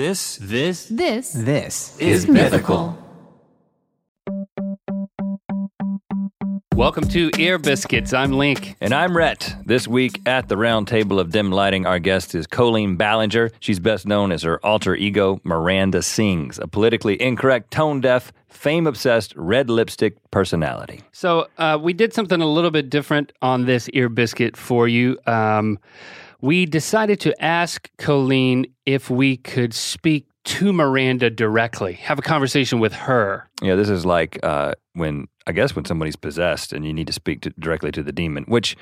This, this, This This is mythical. Welcome to Ear Biscuits. I'm Link. And I'm Rhett. This week at the round table of dim lighting, our guest is Colleen Ballinger. She's best known as her alter ego, Miranda Sings, a politically incorrect, tone deaf, fame obsessed, red lipstick personality. So uh, we did something a little bit different on this Ear Biscuit for you. Um, we decided to ask Colleen if we could speak to Miranda directly, have a conversation with her. Yeah, this is like uh, when, I guess, when somebody's possessed and you need to speak to, directly to the demon, which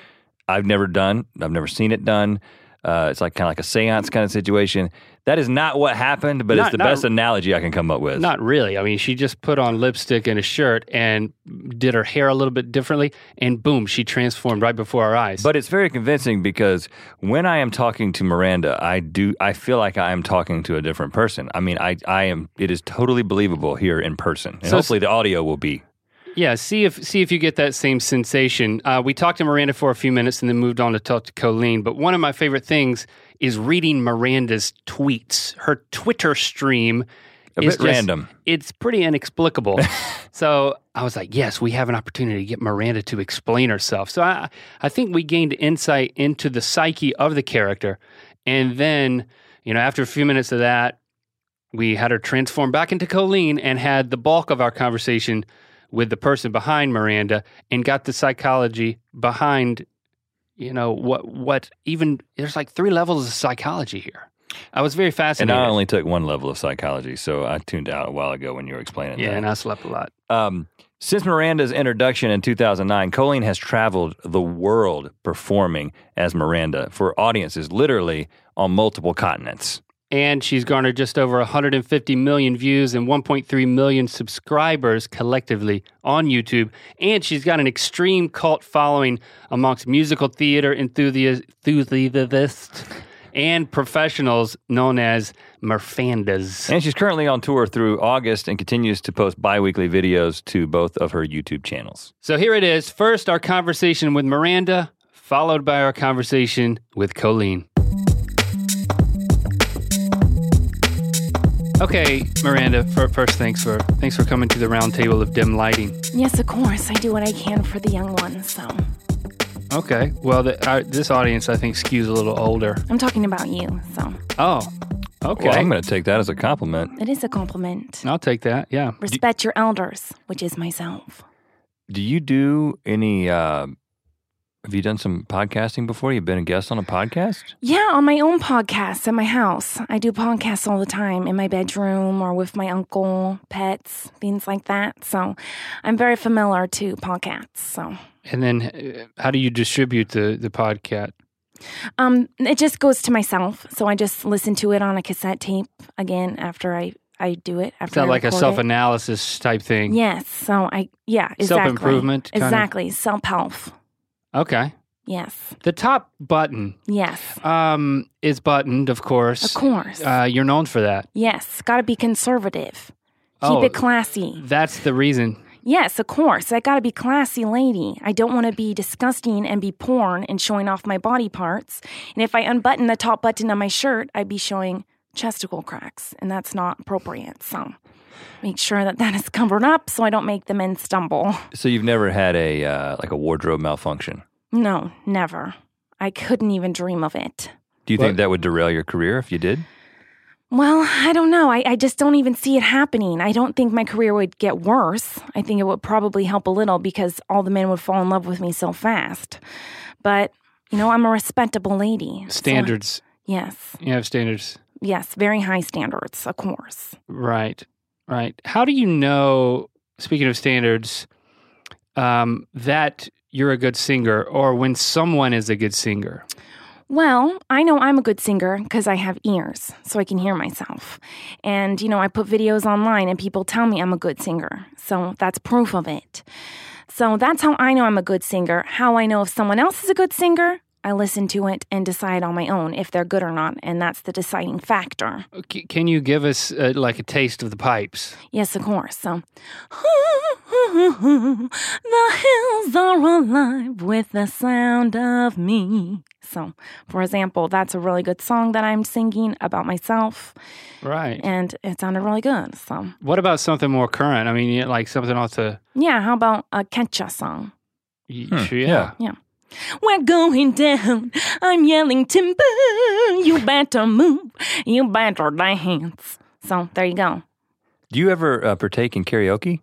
I've never done. I've never seen it done. Uh, it's like kind of like a seance kind of situation. That is not what happened, but it's Not- the not- best analogy I can come up with. Not really. I mean, she just put on lipstick and a shirt and did her hair a little bit differently, and boom, she transformed right before our eyes. But it's very convincing because when I am talking to Miranda, I do I feel like I am talking to a different person. I mean, I I am it is totally believable here in person. And So- hopefully the audio will be. Yeah, see if see if you get that same sensation. Uh, we talked to Miranda for a few minutes and then moved on to talk to Colleen. But one of my favorite things is reading Miranda's tweets. Her Twitter stream A is bit random. It's pretty inexplicable. so I was like, yes, we have an opportunity to get Miranda to explain herself. So I I think we gained insight into the psyche of the character, and then you know after a few minutes of that, we had her transform back into Colleen and had the bulk of our conversation with the person behind Miranda and got the psychology behind you know what what even there's like three levels of psychology here. I was very fascinated. And. I only took one level of psychology, so I tuned out a while ago when you were explaining yeah, that. and I slept a lot. Um, since Miranda's introduction in 2009, Colleen has traveled the world performing as Miranda for audiences literally on multiple continents. And she's garnered just over 150 million views and 1.3 million subscribers collectively on YouTube. And she's got an extreme cult following amongst musical theater enthusiasts and professionals known as Mirfandas. And she's currently on tour through August and continues to post bi weekly videos to both of her YouTube channels. So here it is. First, our conversation with Miranda, followed by our conversation with Colleen. Okay, Miranda. fir- First, thanks for thanks for coming to the roundtable of dim lighting. Yes, of course. I do what I can for the young ones. So Okay. Well, the, our, this audience, I think, skews a little older. I'm talking about you. So Oh, okay. Well, I'm going to take that as a compliment. it is a compliment. I'll take that. Yeah. Respect your elders, which is myself. Do you do any, uh, have you done some podcasting before? You've been a guest on a podcast? Yeah, on my own podcast at my house. I do podcasts all the time in my bedroom or with my uncle, pets, things like that. So I'm very familiar to podcasts. So And then, uh, how do you distribute the the podcast? um, it just goes to myself. So I just listen to it on a cassette tape again after I, I do it. After It's not I like a self analysis type thing. Yes. So I, yeah, exactly. Self-improvement Exactly. Self health. Okay. Yes. The top button Yes. um, is buttoned, of course. Of course. Uh, you're known for that. yes. Got to be conservative. Keep Oh. it classy. That's the reason. Yes, of course. I got to be classy lady. I don't want to be disgusting and be porn and showing off my body parts. And if I unbutton the top button of my shirt, I'd be showing chesticle cracks, and that's not appropriate. So make sure that that is covered up so I don't make the men stumble. So you've never had a, uh, like a wardrobe malfunction? No, never. I couldn't even dream of it. Do you What? think that would derail your career if you did? Well, I don't know. I, I just don't even see it happening. I don't think my career would get worse. I think it would probably help a little because all the men would fall in love with me so fast. But, you know, I'm a respectable lady. so- Standards. yes. You have standards. Yes. Very high standards, of course. Right. Right. How do you know, speaking of standards, um, that you're a good singer or when someone is a good singer? Well, I know I'm a good singer because I have ears, so I can hear myself. And, you know, I put videos online and people tell me I'm a good singer. So that's proof of it. So that's how I know I'm a good singer. How I know if someone else is a good singer, I listen to it and decide on my own if they're good or not. And that's the deciding factor. Can you give us uh, like a taste of the pipes? Yes, of course. So, the hills are alive with the sound of me So, for example, that's a really good song that I'm singing about myself, Right. and it sounded really good. So, What about something more current? I mean, like something else to. yeah, how about a Ketcha song? Hmm, sure, yeah. yeah. We're going down. I'm yelling timber. You better move. You better dance. So there you go. Do you ever uh, partake in karaoke?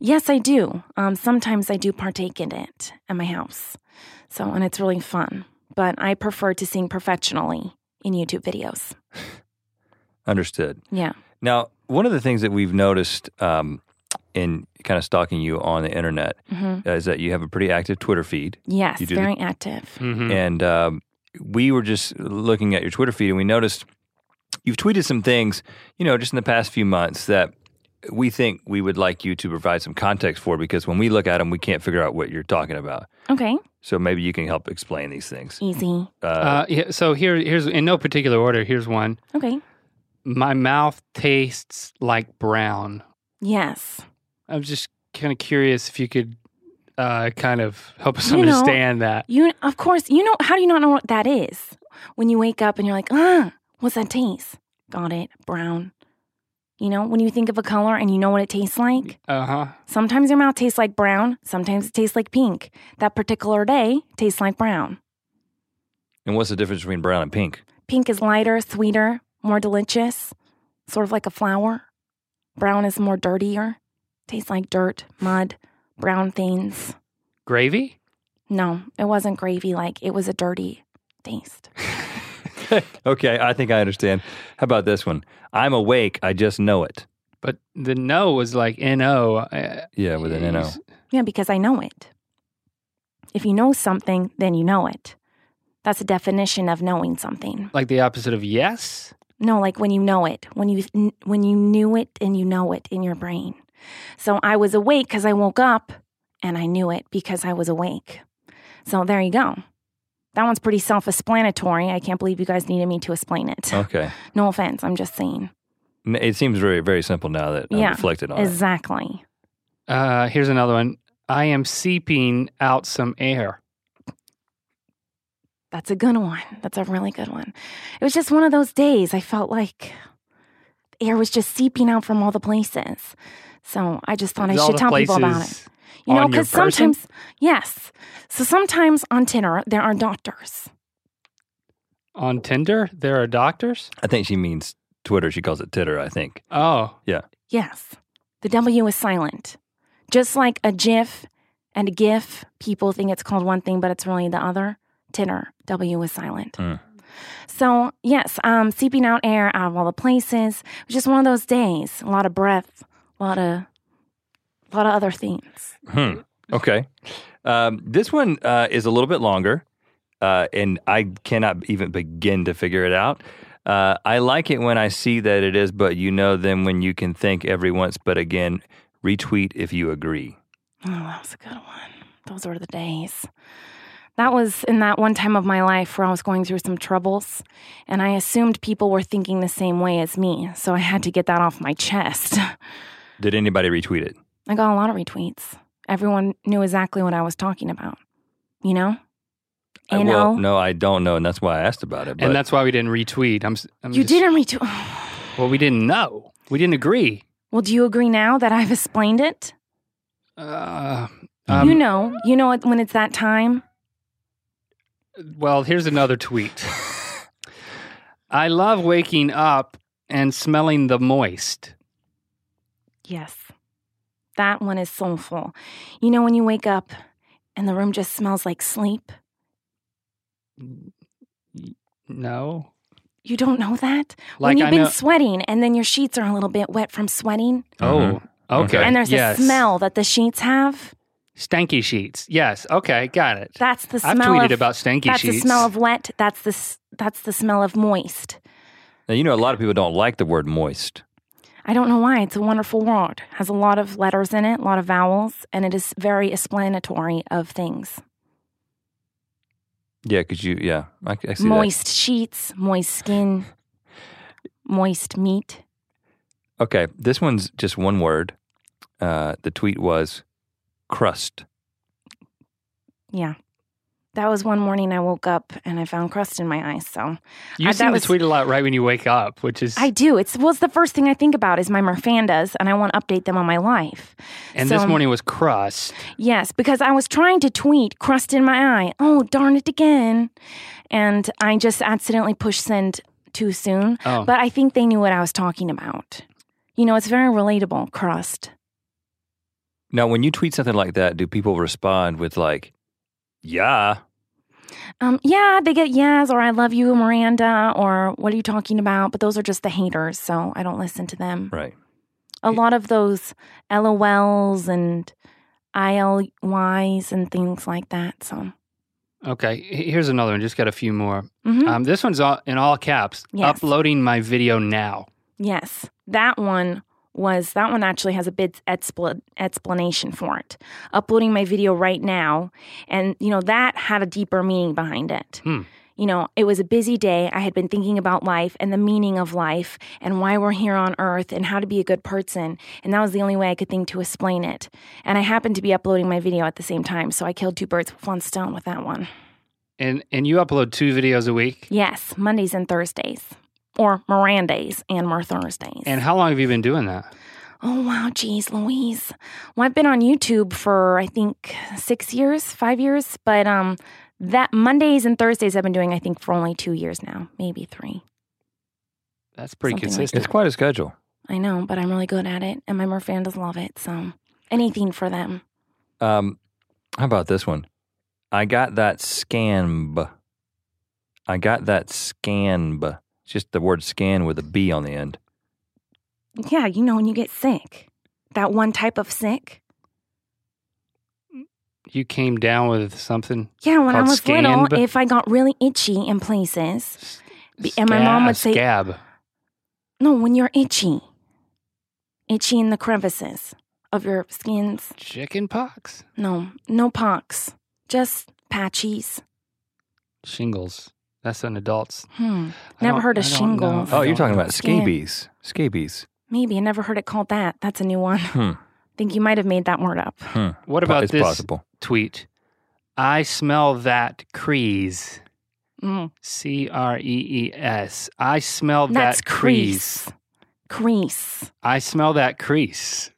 Yes, I do. Um, sometimes I do partake in it at my house. So, and it's really fun. But I prefer to sing professionally in YouTube videos. Understood. Yeah. Now, one of the things that we've noticed um, in kind of stalking you on the internet hmm uh, is that you have a pretty active Twitter feed. Yes, You do the- very active. Mhm. And um, we were just looking at your Twitter feed and we noticed you've tweeted some things, you know, just in the past few months that we think we would like you to provide some context for because when we look at them, we can't figure out what you're talking about. Okay, So maybe you can help explain these things. easy. Uh, Uh, yeah, so here, here's in no particular order. Here's one. Okay. My mouth tastes like brown. Yes. I'm just kind of curious if you could uh, kind of help us You know- understand that. You, of course, you know, how do you not know what that is? When you wake up and you're like, ah, what's that taste? Got it, brown. You know, when you think of a color and you know what it tastes like, Uh huh. sometimes your mouth tastes like brown, sometimes it tastes like pink. That particular day tastes like brown. and what's the difference between brown and pink? Pink is lighter, sweeter, more delicious, sort of like a flower. Brown is more dirtier, tastes like dirt, mud, brown things. Gravy? No, it wasn't gravy like it was a dirty taste. okay, I think I understand. How about this one? I'm awake, I just know it. But the no was like N O. Uh, Yeah, with an NO. Yeah, because I know it. If you know something, then you know it. That's a definition of knowing something. Like the opposite of yes? No, like when you know it, when you when you knew it and you know it in your brain. So I was awake because I woke up, and I knew it because I was awake. So there you go. That one's pretty self-explanatory. I can't believe you guys needed me to explain it. Okay. No offense, I'm just saying. It seems very, very simple now that I've Yeah, reflected on it. Exactly. Uh, here's another one. I am seeping out some air. That's a good one. That's a really good one. It was just one of those days. I felt like air was just seeping out from all the places. So I just thought I should tell people about it. You know, because sometimes, yes. So sometimes on Titter, there are doctors. On Titter, there are doctors? I think she means Twitter. She calls it Titter, I think. Oh, Yeah. Yes. The W is silent. Just like a GIF and a GIF, people think it's called one thing, but it's really the other. Titter, W was silent. Mm. So, yes, um, seeping out air out of all the places. It was just one of those days. A lot of breath, a lot of, a lot of other things. Hmm. Okay. Um, this one uh, is a little bit longer, uh, and I cannot even begin to figure it out. Uh, I like it when I see that it is, but you know then when you can think every once, but again, retweet if you agree. Oh, that was a good one. Those were the days. That was in that one time of my life where I was going through some troubles, and I assumed people were thinking the same way as me. So I had to get that off my chest. Did anybody retweet it? I got a lot of retweets. Everyone knew exactly what I was talking about. You know? Uh, N well, O. no, I don't know, and that's why I asked about it. But and that's why we didn't retweet. I'm, s- I'm You just- didn't retweet. Well, we didn't know. We didn't agree. Well, do you agree now that I've explained it? Uh, um, you know, you know when it's that time. Well, here's another tweet. I love waking up and smelling the moist. Yes. That one is soulful. You know, when you wake up and the room just smells like sleep? No. You don't know that? Like when you've I been know. sweating and then your sheets are a little bit wet from sweating, Oh, okay. Okay. and there's yes. a smell that the sheets have. Stanky sheets. Yes. Okay. Got it. That's the smell. I've smell tweeted of about stanky That's sheets. the smell of wet. That's the that's the smell of moist. now, you know, a lot of people don't like the word moist. I don't know why. It's a wonderful word. Has a lot of letters in it, a lot of vowels, and it is very explanatory of things. Yeah, because you, yeah, I, I see that. moist sheets, moist skin, moist meat. Okay, this one's just one word. Uh, the tweet was crust. Yeah. That was one morning I woke up and I found crust in my eyes. So You I- seem to tweet a lot right when you wake up, which is I do. It's well, it's the first thing I think about is my Mirfandas, and I want to update them on my life. and so- this morning was crust. Yes, because I was trying to tweet crust in my eye. Oh, darn it again. And I just accidentally pushed send too soon. Oh. But I think they knew what I was talking about. You know, it's very relatable, crust. Now, when you tweet something like that, do people respond with like, "Yeah"? Um, yeah, they get yes or I love you, Miranda, or what are you talking about? But those are just the haters, so I don't listen to them. Right. A lot of those LOLs and ILYs and things like that. So, Okay, here's another one. Just got a few more. mhm. Um, this one's all, in all caps. Yes. Uploading my video now. Yes, that one was that one actually has a bit expl- explanation for it. Uploading my video right now, and you know that had a deeper meaning behind it. Hmm. You know, it was a busy day. I had been thinking about life and the meaning of life and why we're here on earth and how to be a good person. And that was the only way I could think to explain it. And I happened to be uploading my video at the same time, so I killed two birds with one stone with that one. And and you upload two videos a week. Yes, Mondays and Thursdays, or Mirandays and more Thursdays. And how long have you been doing that? Oh, wow. Geez, Louise. Well, I've been on YouTube for, I think, six years, five years. But um, that Mondays and Thursdays I've been doing, I think, for only two years now, maybe three. That's pretty Something like consistent. It's quite a schedule. I know, but I'm really good at it. And my Mirfandas love it. So anything for them. Um, how about this one? I got that scamb. I got that scamb. It's just the word scan with a B on the end. Yeah, you know, when you get sick, that one type of sick. you came down with something. Yeah, when I Called was little, if I got really itchy in places, Be- and my mom would say- scab. no, when you're itchy, itchy in the crevices of your skins. Chicken pox, No, no pox, just patches. shingles. That's an adult's. Hmm. Never heard of I don't know. Oh, you're talking about Scan. scabies. Scabies. Maybe I never heard it called that. That's a new one. Hmm. think you might have made that word up. Hmm. What about it's this possible. tweet? I smell that crease. Mm. C R E E S. I smell That's that crease. crease. Crease. I smell that crease.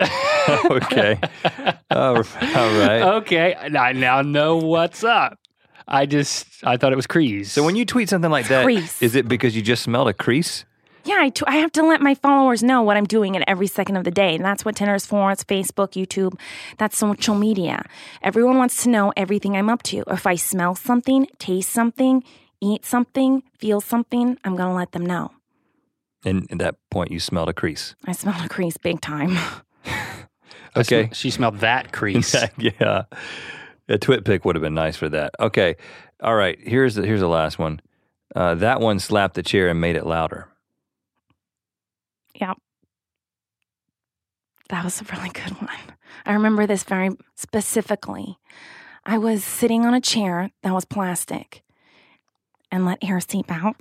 Okay. All right. Okay. I now know what's up. I just I thought it was crease. So when you tweet something like that, Crease. is it because you just smelled a crease? Yeah, I, t- I have to let my followers know what I'm doing at every second of the day. And that's what Titter's for. It's Facebook, YouTube. That's social media. Everyone wants to know everything I'm up to. If I smell something, taste something, eat something, feel something, I'm going to let them know. And at that point, you smelled a crease. I smelled a crease big time. I sm- Okay. she smelled that crease. yeah. A TwitPic would have been nice for that. Okay. All right. Here's the, here's the last one. Uh, that one slapped the chair and made it louder. Yep. That was a really good one. I remember this very specifically. I was sitting on a chair that was plastic and let air seep out.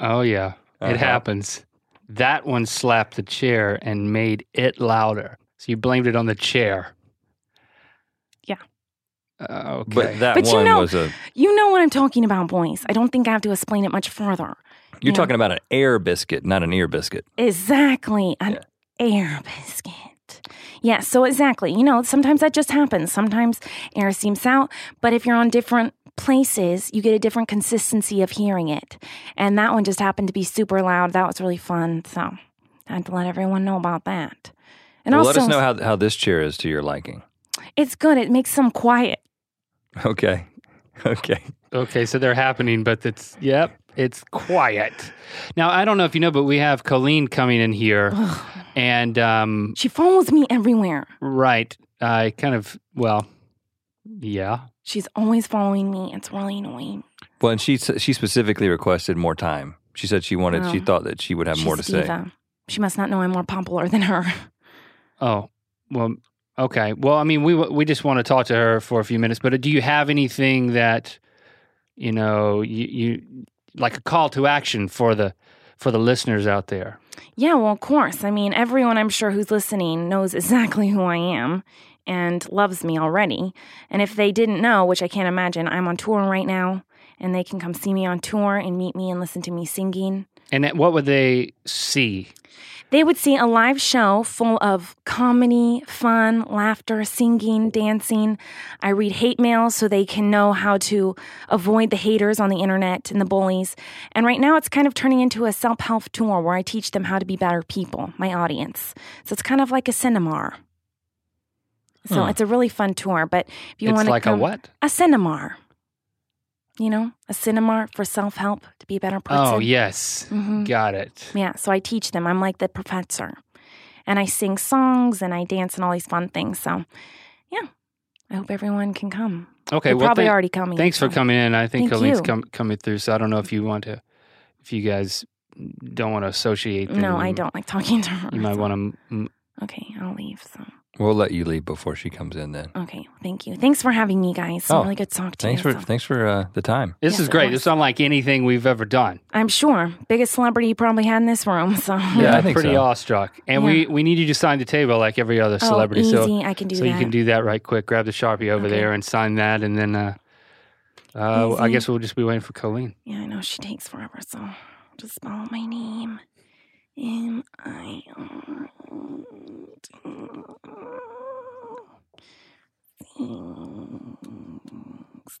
oh yeah. Uh-huh. It happens. That one slapped the chair and made it louder. So you blamed it on the chair. Yeah. Uh, okay. But that But you one know- was a. You know what I'm talking about, boys. I don't think I have to explain it much further. You're Yeah. talking about an air biscuit, not an ear biscuit. Exactly. An air biscuit. Yeah, so exactly. You know, sometimes that just happens. Sometimes air seeps out, but if you're on different places, you get a different consistency of hearing it. And that one just happened to be super loud. That was really fun. So I had to let everyone know about that. And well, also, let us know how, how this chair is to your liking. It's good. It makes them quiet. Okay. Okay. Okay, so they're happening, but it's yep, it's quiet. Now I don't know if you know, but we have Colleen coming in here, and um, She follows me everywhere. right, I kind of well, yeah, She's always following me. It's really annoying. Well, and she she specifically requested more time. She said she wanted, she Oh. thought that she would have She's more a to say. She must not know I'm more popular than her. Oh, well, okay. Well, I mean, we we just want to talk to her for a few minutes. But do you have anything that you know you, you like a call to action for the for the listeners out there? Yeah, well, of course. I mean, everyone I'm sure who's listening knows exactly who I am. and loves me already. And if they didn't know, which I can't imagine, I'm on tour right now and they can come see me on tour and meet me and listen to me singing. And what would they see? They would see a live show full of comedy, fun, laughter, singing, dancing. I read hate mail so they can know how to avoid the haters on the internet and the bullies. And right now it's kind of turning into a self help tour where I teach them how to be better people, my audience. So it's kind of like a cinema. So Huh. it's a really fun tour. But if you want to like come, a what? A cinema. You know, a cinema for self help to be a better person. Oh, yes. Mhm. Got it. Yeah, so I teach them. I'm like the professor. And I sing songs and I dance and all these fun things. So, yeah, I hope everyone can come. Okay. They're well, probably already coming. Thanks for coming in. I think Thank Colleen's com- coming through, so I don't know if you want to, if you guys don't want to associate. No, I don't like talking to her. You might want to. Okay, I'll leave. So, We'll let you leave before she comes in. Then. okay, thank you. Thanks for having me, guys. Oh, really good to talk to Thanks you. for so- thanks for uh, the time. This Yes, is great. was. It's unlike anything we've ever done. I'm sure biggest celebrity you probably had in this room. So, Yeah, I think pretty so. awestruck. And we we need you to sign the table like every other oh, celebrity. easy. So I can do so that. you can do that right quick. Grab the sharpie over Okay. there and sign that, and then uh, uh, I guess we'll just be waiting for Colleen. Yeah, I know she takes forever, so just spell my name. M I R.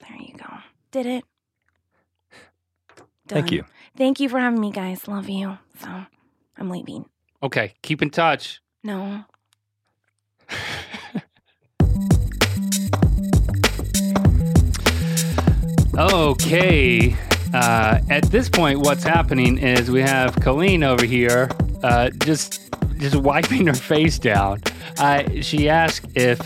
There you go. Did it. Thank you. Thank you for having me, guys. Love you. So I'm leaving. Okay, keep in touch. No. Okay. Uh, at this point, what's happening is we have Colleen over here, uh, just just wiping her face down. She asked if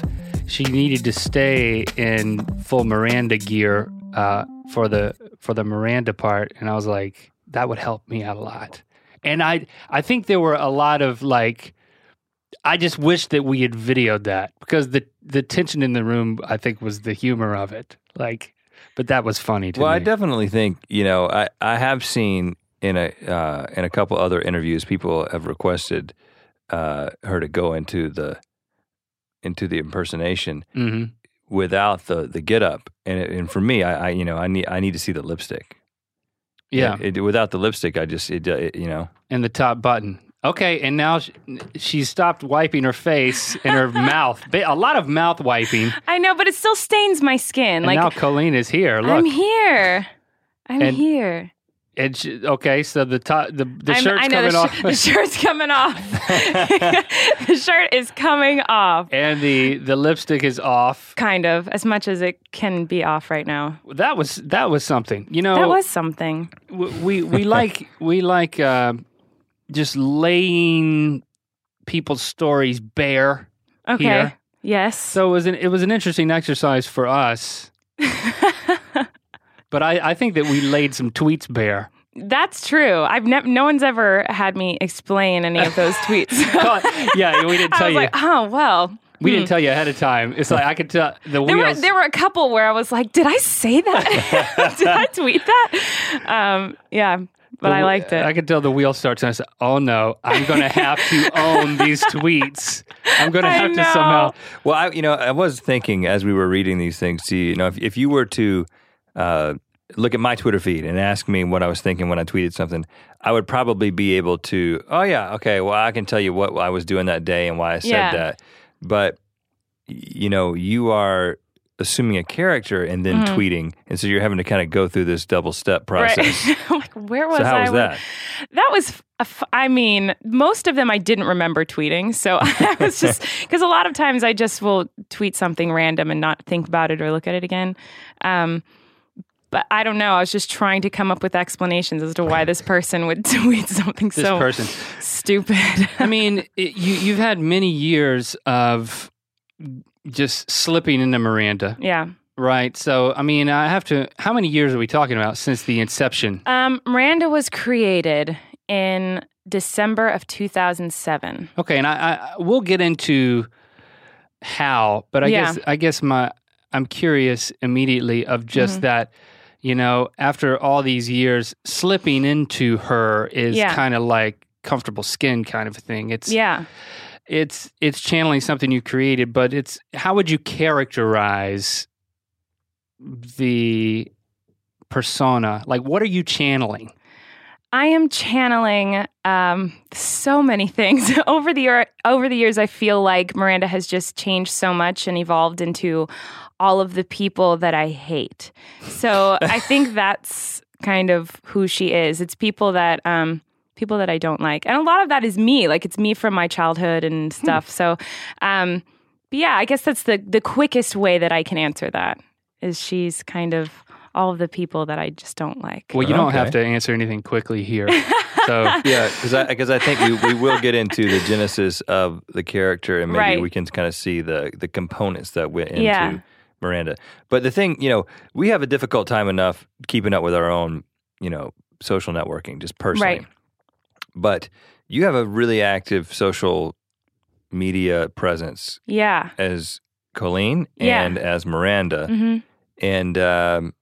she needed to stay in full Miranda gear uh, for the for the Miranda part, and I was like, that would help me out a lot. And I I think there were a lot of like. I just wish that we had videoed that because the the tension in the room, I think, was the humor of it. Like, but that was funny to Well, I definitely think you know I, I have seen in a uh, in a couple other interviews people have requested uh, her to go into the into the impersonation hmm without the the get up and it, and for me I, I you know I need I need to see the lipstick Yeah, It- it- without the lipstick I just it, it you know and the top button. Okay, and now she, she stopped wiping her face and her mouth. A lot of mouth wiping. I know, but it still stains my skin. And like now Colleen is here. Look, I'm here. I'm And- here. And she, okay, so the top, the the I'm- shirt's I know coming the, off, the shirt's coming off. the shirt is coming off. and the the lipstick is off. Kind of, as much as it can be off right now. That was that was something. You know, That was something. w- we we like we like uh, just laying people's stories bare. Okay. Here. Yes. So it was an it was an interesting exercise for us. But I, I think that we laid some tweets bare. That's true. I've never. No one's ever had me explain any of those tweets. yeah, we didn't I tell was you. like, oh well. we didn't tell you ahead of time. It's like I could tell the There were there were a couple where I was like, did I say that? did I tweet that? Um, yeah, but I liked it. I could tell the wheel starts, and I said, "Oh no, I'm going to have to own these tweets. I'm going to have to somehow." well I you know I was thinking as we were reading these things see you know if, if you were to uh, look at my Twitter feed and ask me what I was thinking when I tweeted something I would probably be able to oh yeah okay well I can tell you what I was doing that day and why I said Yeah. that but you know you are assuming a character and then Mm-hmm. tweeting and so you're having to kind of go through this double step process Right. Like, where was so how I? was when- that That was, f- I mean, most of them I didn't remember tweeting. So I was just, because a lot of times I just will tweet something random and not think about it or look at it again. Um, but I don't know. I was just trying to come up with explanations as to why this person would tweet something This so person. stupid. I mean, it, you you've had many years of just slipping into Miranda, yeah. right? So, I mean, I have to. How many years are we talking about since the inception? Um, Miranda was created in December of 2007. Okay, and I, I we'll get into how, but I Yeah. guess I guess my I'm curious immediately of just Mm-hmm. that. You know, after all these years, slipping into her is Yeah. kind of like comfortable skin kind of a thing. It's Yeah. it's it's channeling something you created, but it's how would you characterize the persona? Like, what are you channeling? I am channeling um, so many things over the year, over the years. I feel like Miranda has just changed so much and evolved into all of the people that I hate. So I think that's kind of who she is. It's people that um, people that I don't like, and a lot of that is me. Like it's me from my childhood and stuff. So, um, but yeah, I guess that's the the quickest way that I can answer that is she's kind of all of the people that I just don't like. Well, you don't Okay. have to answer anything quickly here. so Yeah, because I because I think we, we will get into the genesis of the character, and maybe Right. we can kind of see the the components that went into Yeah. Miranda. But the thing, you know, we have a difficult time enough keeping up with our own, you know, social networking, just personally. Right. But you have a really active social media presence Yeah. as Colleen Yeah. and as Miranda, hmm and um,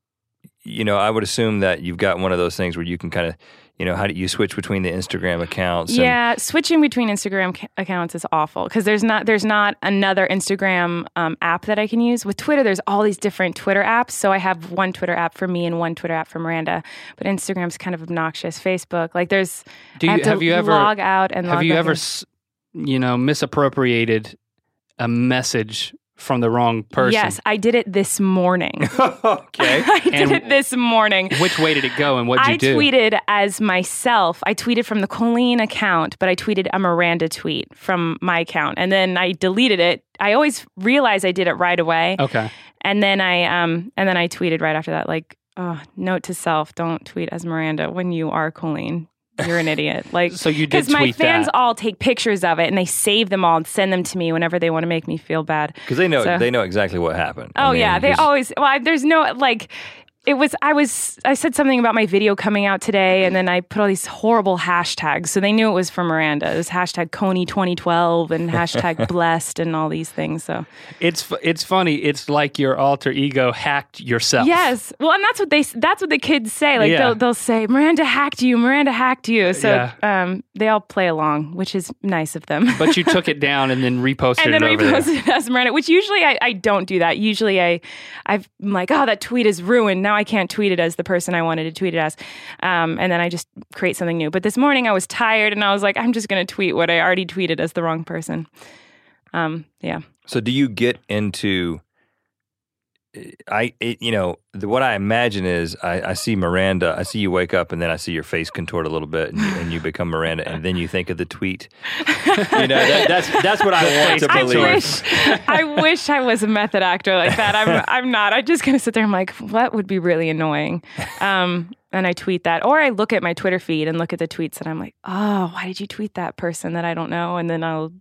you know, I would assume that you've got one of those things where you can kind of, you know, how do you switch between the Instagram accounts? and- Yeah, switching between Instagram ca- accounts is awful because there's not there's not another Instagram um, app that I can use. With Twitter, there's all these different Twitter apps. So I have one Twitter app for me and one Twitter app for Miranda. But Instagram's kind of obnoxious. Facebook, like there's do I you have, to have you ever log out and have log you ever in. you know misappropriated a message from the wrong person? Yes, I did it this morning. okay. I did And- it this morning. Which way did it go, and what did you do? I tweeted as myself. I tweeted from the Colleen account, but I tweeted a Miranda tweet from my account, and then I deleted it. I always realize I did it right away, Okay. and then I um and then I tweeted right after that, like, oh, note to self: don't tweet as Miranda when you are Colleen. You're an idiot. Like, So you did because my fans that. all take pictures of it and they save them all and send them to me whenever they want to make me feel bad. Because they know So- they know exactly what happened. I Oh mean, yeah, they always. Well, I, there's no like. It was. I was. I said something about my video coming out today, and then I put all these horrible hashtags, so they knew it was for Miranda. It was hashtag Kony 2012 and hashtag Blessed and all these things. So It's it's funny. It's like your alter ego hacked yourself. yes, well, and that's what they. That's what the kids say. Like Yeah. they'll they'll say Miranda hacked you. Miranda hacked you. So Yeah. um, they all play along, which is nice of them. But you took it down and then reposted and then it over there. repost it as Miranda, which usually I, I don't do that. Usually I, I'm like, oh, that tweet is ruined. Now I can't tweet it as the person I wanted to tweet it as. Um, and then I just create something new. But this morning I was tired and I was like, I'm just going to tweet what I already tweeted as the wrong person. Um, yeah. So do you get into? I it, you know the, what I imagine is I, I see Miranda. I see you wake up and then I see your face contort a little bit and you, and you become Miranda and then you think of the tweet. You know that, that's that's what I want to I believe. wish, I wish I was a method actor like that. I'm, I'm not. I just kind of sit there. I'm like, what would be really annoying? Um, and I tweet that, or I look at my Twitter feed and look at the tweets, and I'm like, oh, why did you tweet that person that I don't know? And then I'll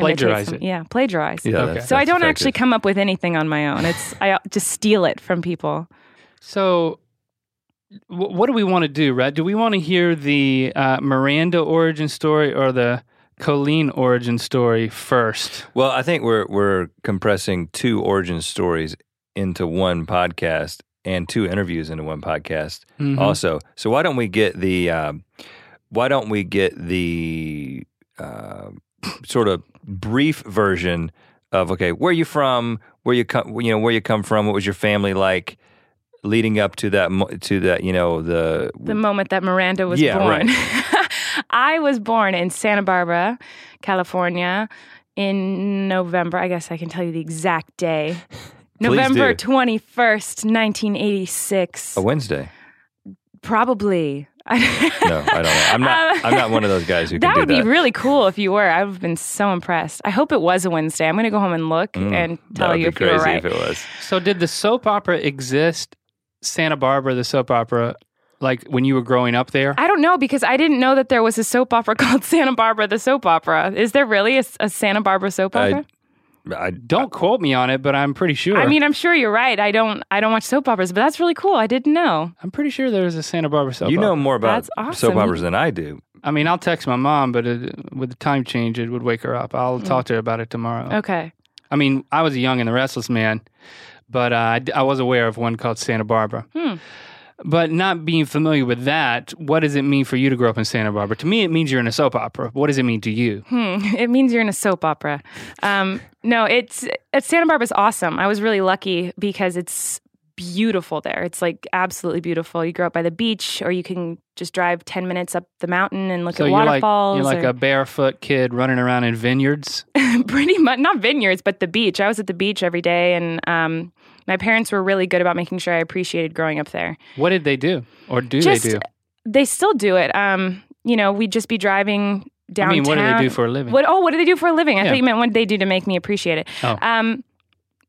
Plagiarize some- it. Yeah, plagiarize. Yeah, Okay. that's- So I don't actually come up with anything on my own. It's I just steal it from people. So, wh- what do we want to do, Rhett? Do we want to hear the uh, Miranda origin story or the Colleen origin story first? Well, I think we're we're compressing two origin stories into one podcast and two interviews into one podcast. Mhm. Also, so why don't we get the um, why don't we get the uh, sort of brief version of okay, where you from, where you come, you know, where you come from, what was your family like, leading up to that mo- to that, you know, the the moment that Miranda was Yeah, born. I was born in Santa Barbara, California in November. I guess I can tell you the exact day. November 21st, 1986. a Wednesday. Probably. No, I don't know. I'm not. Um, I'm not one of those guys who do. that can would do be really cool if you were. I've been so impressed. I hope it was a Wednesday. I'm going to go home and look Mm, and tell you if you were right. if it was. So, did the soap opera exist? Santa Barbara, the soap opera, like when you were growing up there? I don't know because I didn't know that there was a soap opera called Santa Barbara the soap opera. Is there really a, a Santa Barbara soap I- opera? I Don't quote me on it, but I'm pretty sure. I mean, I'm sure you're right. I don't I don't watch soap operas, but that's really cool. I didn't know. I'm pretty sure there was a Santa Barbara soap opera. you know opera. more about That's soap operas than I do. I mean, I'll text my mom, but it, with the time change, it would wake her up. I'll talk to her about it tomorrow. Okay. I mean, I was a young and the restless man, but uh, I, d- I was aware of one called Santa Barbara. But not being familiar with that, what does it mean for you to grow up in Santa Barbara? To me, it means you're in a soap opera. What does it mean to you? Hmm, it means you're in a soap opera. Um, no, it's, it's Santa Barbara's awesome. I was really lucky because it's beautiful there. It's like absolutely beautiful. You grow up by the beach, or you can just drive ten minutes up the mountain and look So at you're like waterfalls. you're like or- a barefoot kid running around in vineyards. pretty much not vineyards, but the beach. I was at the beach every day, and um, my parents were really good about making sure I appreciated growing up there. What did they do, or do Just they do? They still do it. Um, you know, we'd just be driving I downtown. mean, what do they do for a living? What? Oh, what do they do for a living? I Yeah. thought you meant what did they do to make me appreciate it. Oh. Um,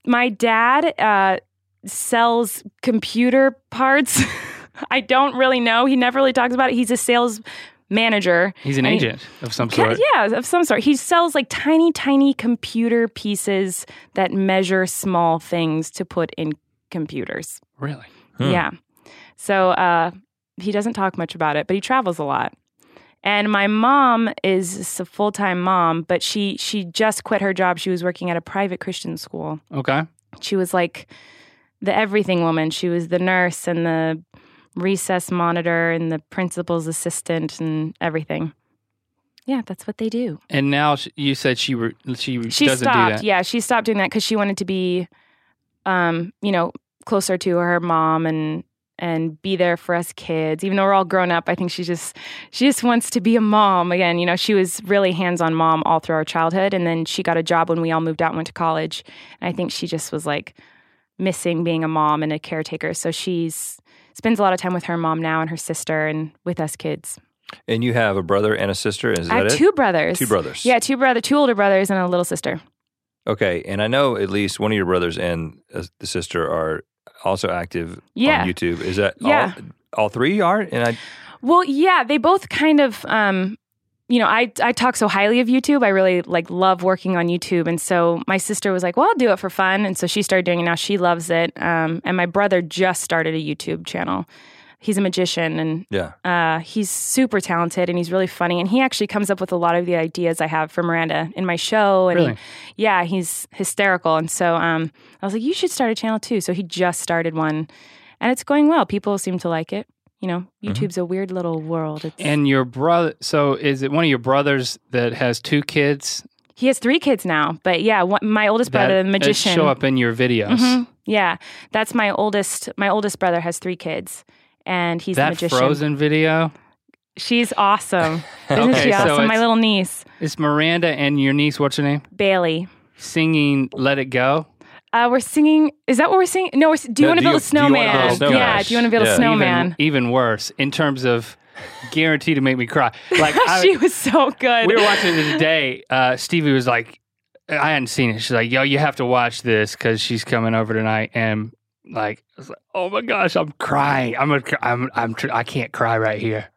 my dad uh, sells computer parts. I don't really know. He never really talks about it. He's a sales manager. He's an I mean, agent of some Yeah, sort. yeah, of some sort. He sells like tiny, tiny computer pieces that measure small things to put in computers. Really? Hmm. Yeah. So uh, he doesn't talk much about it, but he travels a lot. And my mom is a full time mom, but she she just quit her job. She was working at a private Christian school. Okay. She was like the everything woman. She was the nurse and the recess monitor and the principal's assistant and everything. Yeah, that's what they do. And now sh- you said she re- she, She doesn't stopped. do that. Yeah, she stopped doing that because she wanted to be, um, you know, closer to her mom and and be there for us kids. Even though we're all grown up, I think she just she just wants to be a mom again. You know, she was really hands on mom all through our childhood, and then she got a job when we all moved out and went to college. And I think she just was like missing being a mom and a caretaker. So she's spends a lot of time with her mom now and her sister and with us kids. And you have a brother and a sister. Is I that have it? two brothers. Two brothers. Yeah, two brother, two older brothers and a little sister. Okay, and I know at least one of your brothers and uh, the sister are also active Yeah. on YouTube. Is that Yeah. all? All three are, and I Well, yeah, they both kind of um you know, I I talk so highly of YouTube. I really like love working on YouTube, and so my sister was like, "Well, I'll do it for fun," and so she started doing it. Now she loves it. Um, and my brother just started a YouTube channel. He's a magician, and yeah. uh, he's super talented, and he's really funny. And he actually comes up with a lot of the ideas I have for Miranda in my show. And he- yeah, he's hysterical. And so um, I was like, "You should start a channel too." So he just started one, and it's going well. People seem to like it. You know, YouTube's a weird little world. It's, And your brother, so is it one of your brothers that has two kids he has three kids now, but yeah, one, my oldest brother, that the magician. show up in your videos? Mhm. Yeah, that's my oldest. My oldest brother has three kids, and he's That magician. Frozen video She's awesome. Isn't Okay, she so awesome? my little niece, It's Miranda and your niece, what's her name, Bailey. singing "Let It Go"? Uh, we're singing. Is that what we're singing? No, we're, do you No, want to build you- a do build a snowman? snowman? Yeah, do you want to build Yeah. a snowman? Even, even worse in terms of guaranteed to make me cry. Like I, she was so good. we were watching it today. Uh, Stevie was like, I hadn't seen it. She's like, "Yo, you have to watch this because she's coming over tonight." And like, I was like, "Oh my gosh, I'm crying. I'm a, I'm, I'm, tr- I can't cry right here."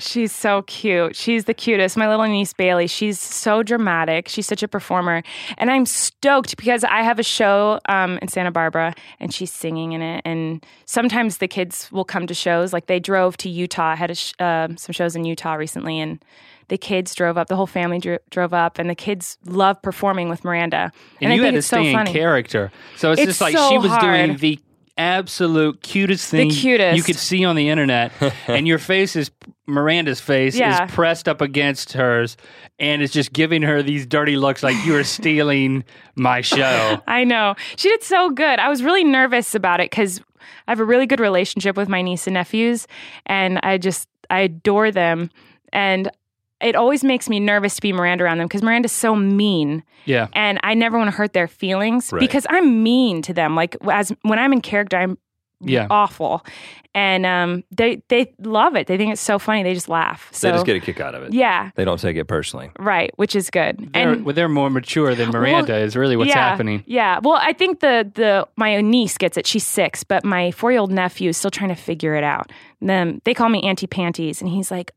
She's so cute. She's the cutest. My little niece Bailey. She's so dramatic. She's such a performer, and I'm stoked because I have a show um, in Santa Barbara, and she's singing in it. And sometimes the kids will come to shows. Like they drove to Utah. I had a sh- uh, some shows in Utah recently, and the kids drove up. The whole family dro- drove up, and the kids love performing with Miranda. And, I you had to it's so stay in funny. character, so it's, It's just like so she was doing the absolute cutest thing cutest. you could see on the internet, and your face is Miranda's face Yeah. is pressed up against hers, and it's just giving her these dirty looks, like you are stealing my show. I know. She did so good. I was really nervous about it because I have a really good relationship with my niece and nephews, and I just I adore them, and it always makes me nervous to be Miranda around them because Miranda's so mean, Yeah. and I never want to hurt their feelings Right. because I'm mean to them. Like as when I'm in character, I'm Yeah. awful, and um, they they love it. They think it's so funny. They just laugh. So they just get a kick out of it. yeah, They don't take it personally. right, which is good. They're, well, they're more mature than Miranda is really what's yeah, happening. Yeah. Well, I think the the my niece gets it. She's six, but my four year old nephew is still trying to figure it out. And then they call me Auntie Panties, and he's like,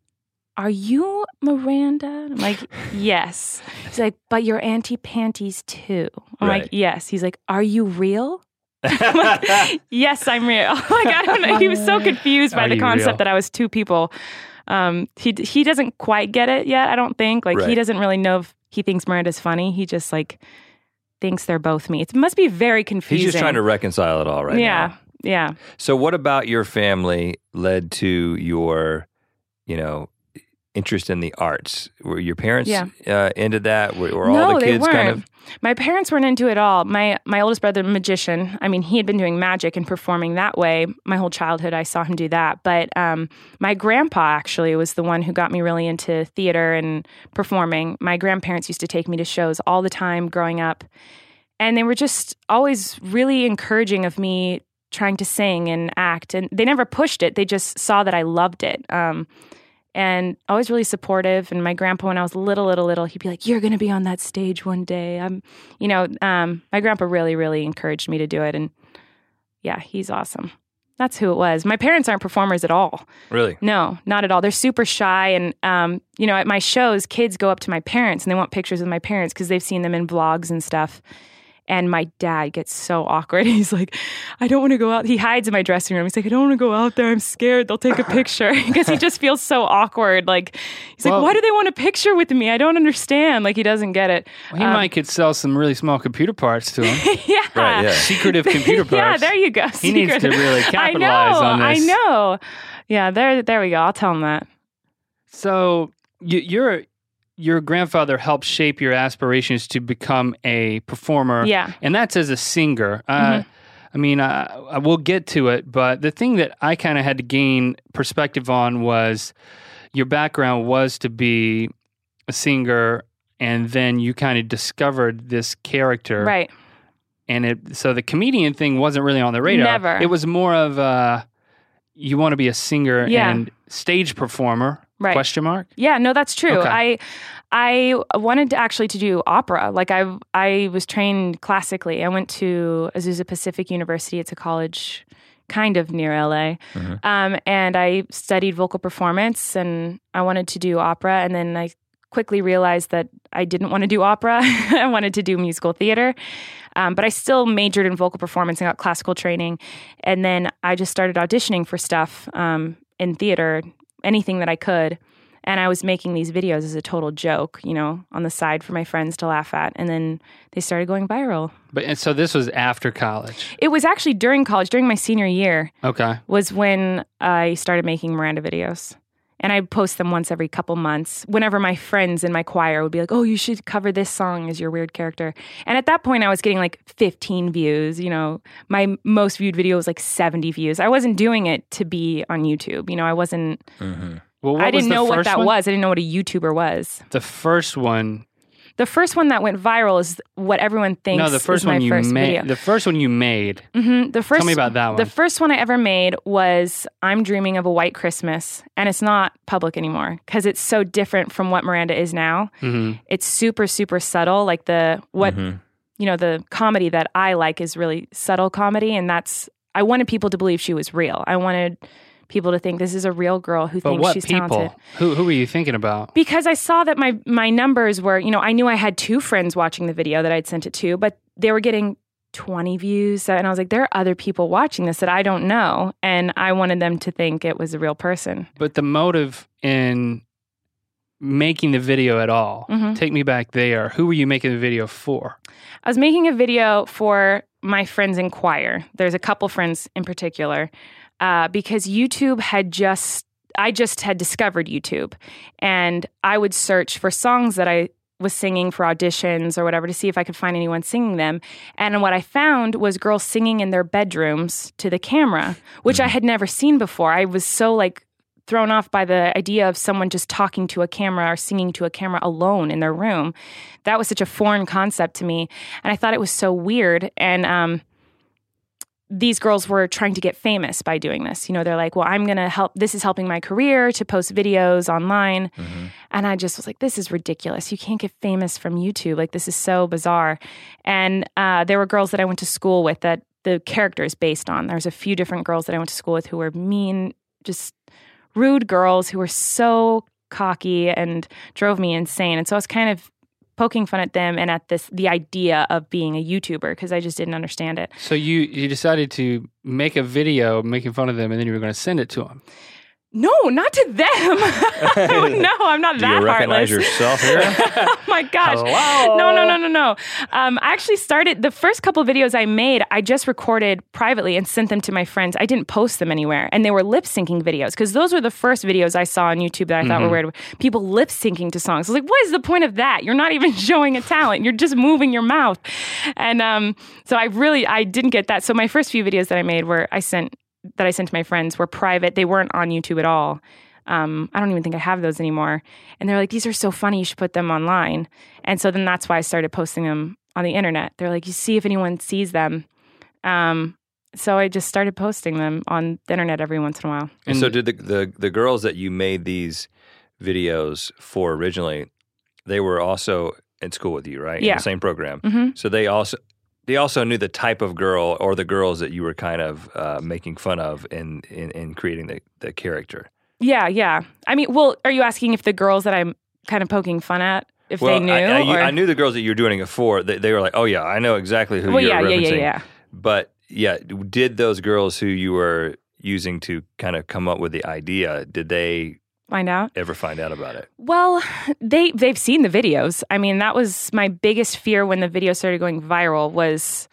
"Are you Miranda?" I'm like, "Yes." He's like, "But you're Auntie Panties too." I'm Right. like, "Yes." He's like, "Are you real?" I'm like, yes, I'm real. like I don't know. He was so confused by Are the concept real? that I was two people. Um, he he doesn't quite get it yet. I don't think. Like he doesn't really know if he thinks Miranda's funny. He just like thinks they're both me. It must be very confusing. He's just trying to reconcile it all right now. yeah, now. Yeah. So, what about your family led to your, you know, interest in the arts? Were your parents Yeah. uh, into that? Were, were no, all the they kids weren't. kind of? My parents weren't into it all. My my oldest brother, magician. I mean, he had been doing magic and performing that way my whole childhood. I saw him do that. But um, my grandpa actually was the one who got me really into theater and performing. My grandparents used to take me to shows all the time growing up, and they were just always really encouraging of me trying to sing and act. And they never pushed it. They just saw that I loved it. Um, and always really supportive. And my grandpa, when I was little, little, little, he'd be like, "You're going to be on that stage one day." I'm, you know, um, my grandpa really, really encouraged me to do it, and yeah, he's awesome. That's who it was. My parents aren't performers at all. Really? No, not at all. They're super shy, and um, you know, at my shows, kids go up to my parents and they want pictures with my parents because they've seen them in vlogs and stuff. And my dad gets so awkward. He's like, I don't want to go out. He hides in my dressing room. He's like, I don't want to go out there. I'm scared they'll take a picture because he just feels so awkward. Like, he's Well- like, why do they want a picture with me? I don't understand. Like, he doesn't get it. Well, he Um, might could sell some really small computer parts to him. yeah. Right, yeah. Secretive computer parts. yeah, there you go. He needs to Secret- really I capitalize know, on this. I know. Yeah, there, there we go. I'll tell him that. So you, your your grandfather helped shape your aspirations to become a performer. Yeah. and that's as a singer. Uh, I mean, I, I will get to it, but the thing that I kind of had to gain perspective on was your background was to be a singer, and then you kind of discovered this character, Right. and it so the comedian thing wasn't really on the radar. Never. It was more of uh you want to be a singer Yeah. and stage performer? Right. Question mark. Yeah, no, that's true. Okay. I I wanted to actually to do opera. Like I I was trained classically. I went to Azusa Pacific University. It's a college kind of near LA. Um, and I studied vocal performance and I wanted to do opera and then I quickly realized that I didn't want to do opera. I wanted to do musical theater. Um, but I still majored in vocal performance and got classical training. And then I just started auditioning for stuff um, in theater, anything that I could. And I was making these videos as a total joke, you know, on the side for my friends to laugh at. And then they started going viral. But and so this was after college. It was actually during college, during my senior year, Okay. was when I started making Miranda videos. And I post them once every couple months. Whenever my friends in my choir would be like, "Oh, you should cover this song as your weird character." And at that point, I was getting like 15 views. You know, my most viewed video was like 70 views. I wasn't doing it to be on YouTube. You know, I wasn't. Mm-hmm. Well, what I didn't the know what that one? was. I didn't know what a YouTuber was. The first one. The first one that went viral is what everyone thinks. No, the first one you first made. The first one you made. hmm The first. Tell me about that one. The first one I ever made was "I'm Dreaming of a White Christmas," and it's not public anymore because it's so different from what Miranda is now. hmm It's super, super subtle. Like the what Mm-hmm. you know, the comedy that I like is really subtle comedy, and that's I wanted people to believe she was real. I wanted people to think this is a real girl who But thinks what she's people? talented. Who who were you thinking about? Because I saw that my my numbers were, you know, I knew I had two friends watching the video that I'd sent it to, but they were getting 20 views and I was like there are other people watching this that I don't know and I wanted them to think it was a real person. But the motive in making the video at all. Mhm. Take me back there. Who were you making the video for? I was making a video for my friends in choir. There's a couple friends in particular uh, because YouTube had just, I just had discovered YouTube and I would search for songs that I was singing for auditions or whatever to see if I could find anyone singing them. And what I found was girls singing in their bedrooms to the camera, which I had never seen before. I was so like thrown off by the idea of someone just talking to a camera or singing to a camera alone in their room. That was such a foreign concept to me. And I thought it was so weird. And um, these girls were trying to get famous by doing this. You know, they're like, well, I'm going to help. This is helping my career to post videos online. And I just was like, this is ridiculous. You can't get famous from YouTube. Like, this is so bizarre. And uh, there were girls that I went to school with that the character is based on. There's a few different girls that I went to school with who were mean, just rude girls who were so cocky and drove me insane. And so I was kind of poking fun at them and at this the idea of being a YouTuber because I just didn't understand it. So you you decided to make a video making fun of them, and then you were going to send it to them. No, not to them. no, I'm not Do that you recognize heartless. yourself here? oh my gosh. Hello? No, no, no, no, no. Um, I actually started the first couple of videos I made, I just recorded privately and sent them to my friends. I didn't post them anywhere. And they were lip syncing videos because those were the first videos I saw on YouTube that I thought were weird. People lip syncing to songs. I was like, what is the point of that? You're not even showing a talent. You're just moving your mouth. And um, so I really, I didn't get that. So my first few videos that I made were, I sent, that I sent to my friends were private. They weren't on YouTube at all. Um, I don't even think I have those anymore. And they're like, these are so funny. You should put them online. And so then that's why I started posting them on the internet. They're like, you see if anyone sees them. Um, so I just started posting them on the internet every once in a while. And so did the, the the girls that you made these videos for originally, they were also in school with you, right? In Yeah. the same program. hmm So they also they also knew the type of girl or the girls that you were kind of uh, making fun of in, in in creating the the character. Yeah, yeah. I mean, well, are you asking if the girls that I'm kind of poking fun at, if well, they knew? I, I? I knew the girls that you were doing it for. They, they were like, "Oh yeah, I know exactly who well, you're yeah, yeah, referencing." yeah, yeah. But yeah, did those girls who you were using to kind of come up with the idea, did they Find out. ever find out about it? Well, they they've seen the videos. I mean, that was my biggest fear when the video started going viral was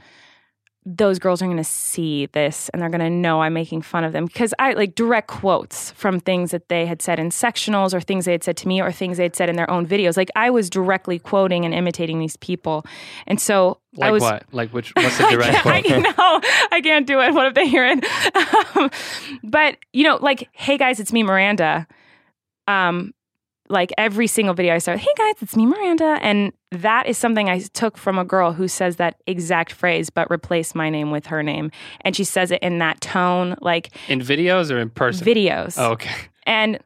those girls are going to see this and they're going to know I'm making fun of them because I like direct quotes from things that they had said in sectionals or things they had said to me or things they had said in their own videos. Like I was directly quoting and imitating these people. And so like I was what? Like which? What's the direct I, quote? know I can't do it. What if they hear it? Um, but you know, like, hey guys, it's me, Miranda. Um, like every single video I start, hey guys, it's me, Miranda, and that is something I took from a girl who says that exact phrase, but replaced my name with her name, and she says it in that tone, like In videos or in person? videos. Oh, okay. And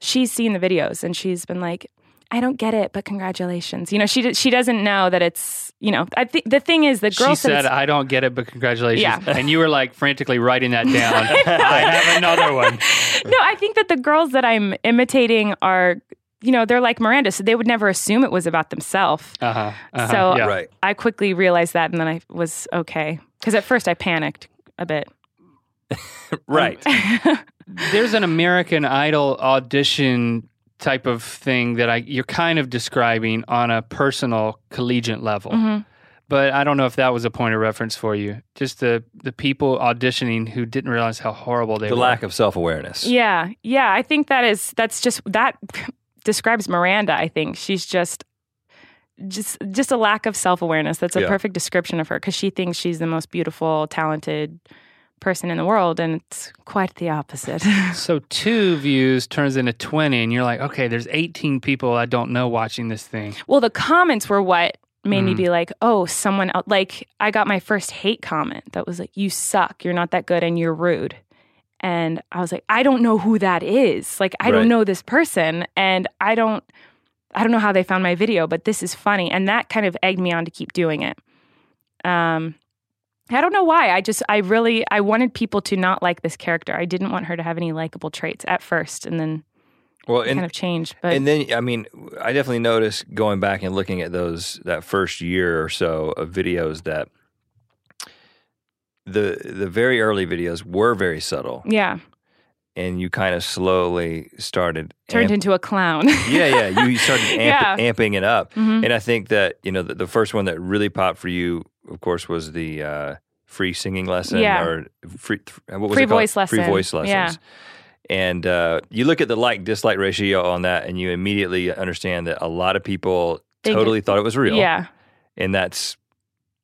she's seen the videos and she's been like, I don't get it, but congratulations. You know, she she doesn't know that it's you know. I think the thing is, the girl She said, said, "I don't get it, but congratulations." Yeah. And you were like frantically writing that down. I have another one. no, I think that the girls that I'm imitating are, you know, they're like Miranda, so they would never assume it was about themselves. Uh huh. Uh-huh. So- yeah. Right. I quickly realized that, and then I was okay because at first I panicked a bit. Right. there's an American Idol audition type of thing that I you're kind of describing on a personal collegiate level. Mhm. But I don't know if that was a point of reference for you. Just the the people auditioning who didn't realize how horrible they the were. The lack of self awareness. Yeah, yeah, I think that is that's just that describes Miranda. I think she's just just just a lack of self awareness. That's a Yeah. perfect description of her because she thinks she's the most beautiful, talented person in the world, and it's quite the opposite. So two views turns into twenty, and you're like, okay, there's 18 people I don't know watching this thing. Well, the comments were what made me Mhm. be like, oh, someone else. Like, I got my first hate comment that was like, you suck, you're not that good, and you're rude. And I was like, I don't know who that is. Like, I Right. don't know this person, and I don't, I don't know how they found my video, but this is funny, and that kind of egged me on to keep doing it. Um, I don't know why. I just, I really, I wanted people to not like this character. I didn't want her to have any likable traits at first, and then Well, and kind of changed. But and then I mean, I definitely noticed going back and looking at those that first year or so of videos that the the very early videos were very subtle, yeah, and you kind of slowly started turned amp- into a clown. yeah, yeah. You started amp- Yeah. amping it up, Mhm. and I think that you know the, the first one that really popped for you, of course, was the uh, free singing lesson Yeah. or free what was Free it called? voice Free voice lessons. Yeah. And uh, you look at the like dislike ratio on that, and you immediately understand that a lot of people Think totally thought it was real. Yeah. and that's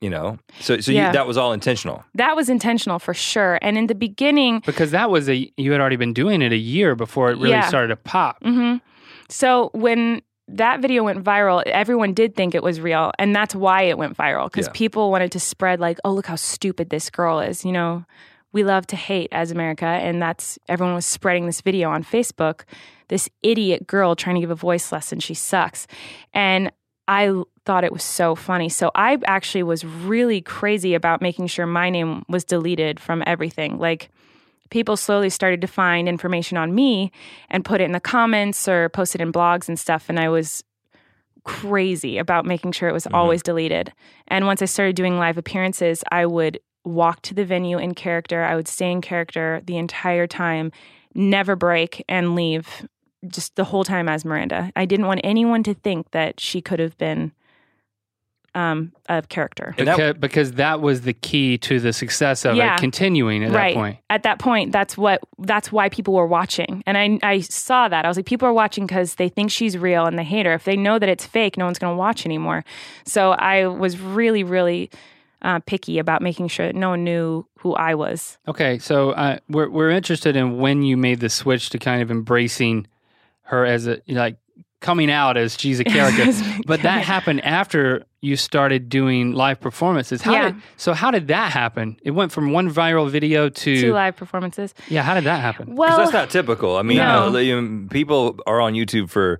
you know, so so Yeah. you, that was all intentional. That was intentional for sure. And in the beginning, Because that was a you had already been doing it a year before it really Yeah. started to pop. hmm so when that video went viral, everyone did think it was real. And that's why it went viral because Yeah. people wanted to spread, like, oh, look how stupid this girl is. You know, we love to hate as America. And that's everyone was spreading this video on Facebook. This idiot girl trying to give a voice lesson. She sucks. And I thought it was so funny. So I actually was really crazy about making sure my name was deleted from everything. Like, people slowly started to find information on me and put it in the comments or post it in blogs and stuff. And I was crazy about making sure it was mm-hmm. always deleted. And once I started doing live appearances, I would walk to the venue in character. I would stay in character the entire time, never break and leave just the whole time as Miranda. I didn't want anyone to think that she could have been um, a character. And that- because, because that was the key to the success of Yeah. it continuing at right that point. at that point that's what that's why people were watching and i i saw that i was like people are watching because they think she's real and they hate her if they know that it's fake no one's going to watch anymore so i was really really uh, picky about making sure that no one knew who i was Okay, so uh, we're we're interested in when you made the switch to kind of embracing her as a like coming out as she's a character. But that happened after you started doing live performances. How Yeah. did so how did that happen? It went from one viral video to two live performances yeah. How did that happen? well that's not typical. I mean, No. you know, people are on YouTube for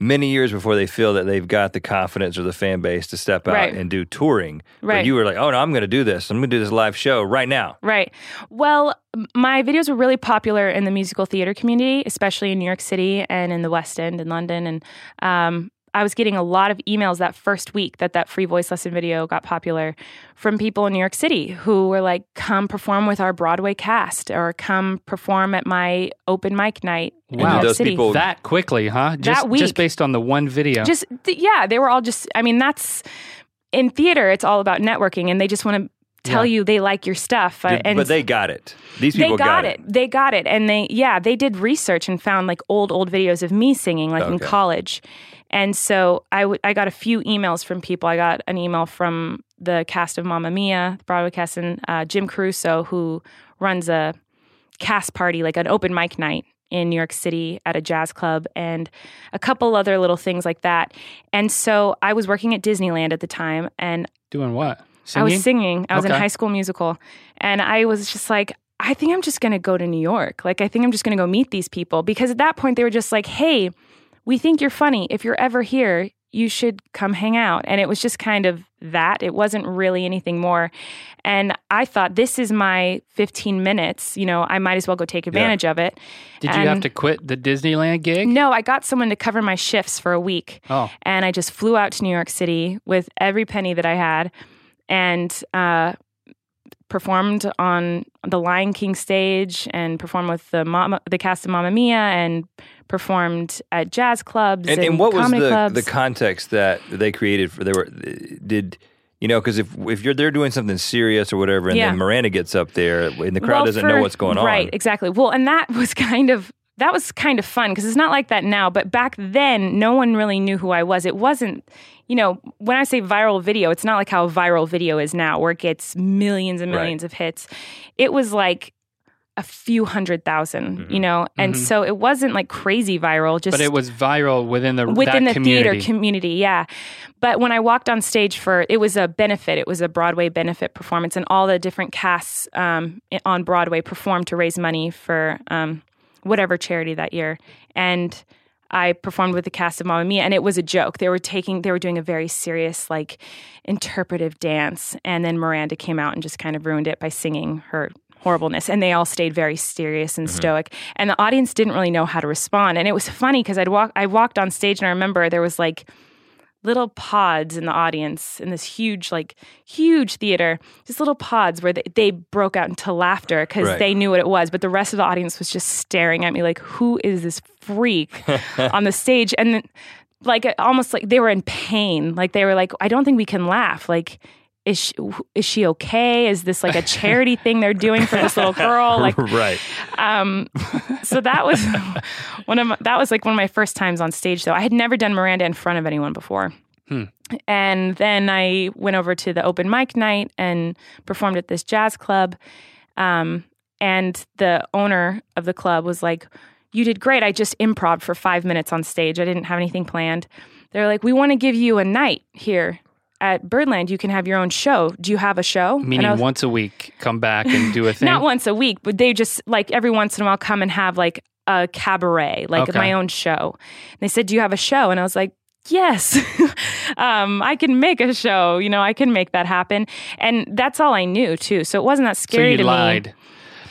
many years before they feel that they've got the confidence or the fan base to step out Right. and do touring. Right. But you were like, oh no, I'm going to do this. I'm going to do this live show right now. Right. Well, my videos were really popular in the musical theater community, especially in New York City and in the West End in London. And um, I was getting a lot of emails that first week that that free voice lesson video got popular from people in New York City who were like, "Come perform with our Broadway cast," or "Come perform at my open mic night in Wow. New York those City." people- that quickly, huh? Just week. just based on the one video. just th- yeah, they were all just. I mean, that's in theater. It's all about networking, and they just want to tell Yeah. you they like your stuff. uh, Did- and but they got it. These people they got, it. They got it. And they, yeah, they did research and found like old, old videos of me singing, like in college. And so I, w- I got a few emails from people. I got an email from the cast of Mamma Mia, the Broadway cast, and uh, Jim Caruso, who runs a cast party, like an open mic night in New York City at a jazz club, and a couple other little things like that. And so I was working at Disneyland at the time, and Doing what? I was singing. I was in High School Musical, and I was just like, I think I'm just going to go to New York. Like, I think I'm just going to go meet these people because at that point they were just like, Hey, we think you're funny. If you're ever here, you should come hang out. And it was just kind of that. It wasn't really anything more. And I thought, this is my 15 minutes. You know, I might as well go take advantage of it. Did you have to quit the Disneyland gig? No, I got someone to cover my shifts for a week Oh, and I just flew out to New York City with every penny that I had, and uh, performed on the Lion King stage, and performed with the Mama, the cast of Mamma Mia, and performed at jazz clubs And, and, and what was the, clubs. the context that they created for they were did you know because if if you're they're doing something serious or whatever and Yeah. then Miranda gets up there and the crowd Well, doesn't for- know what's going on Right, exactly. Well, and that was kind of that was kind of fun because it's not like that now. But back then, no one really knew who I was. It wasn't, you know, when I say viral video, it's not like how viral video is now, where it gets millions and Right. millions of hits. It was like a few hundred 000 you know, and so it wasn't like crazy viral. Just but it was viral within the within that the community. theater community yeah but when i walked on stage for it was a benefit it was a broadway benefit performance and all the different casts um, on broadway performed to raise money for um, whatever charity that year. And I performed with the cast of Mamma Mia, and it was a joke. They were taking, they were doing a very serious, like, interpretive dance, and then Miranda came out and just kind of ruined it by singing her horribleness, and they all stayed very serious and mm-hmm. stoic, and the audience didn't really know how to respond, and it was funny because I'd walk, I walked on stage, and I remember there was like little pods in the audience in this huge, like huge theater, just little pods where they, they broke out into laughter because Right. they knew what it was. But the rest of the audience was just staring at me like, who is this freak on the stage? And then, like almost like they were in pain. Like they were like, I don't think we can laugh. Like, is she, is she okay? Is this like a charity thing they're doing for this little girl? Like, right um, so that was one of my, that was like one of my first times on stage. Though I had never done Miranda in front of anyone before. And then I went over to the open mic night and performed at this jazz club. Um, and the owner of the club was like, "You did great. I just improv for five minutes on stage. I didn't have anything planned." They're like, "We want to give you a night here." At Birdland, you can have your own show. Do you have a show? Meaning was- once a week, come back and do a thing. not once a week, but they just like every once in a while come and have like a cabaret, like Okay. my own show. And they said, "Do you have a show?" And I was like, "Yes, um, I can make a show. You know, I can make that happen." And that's all I knew too, so it wasn't that so scary you to lied.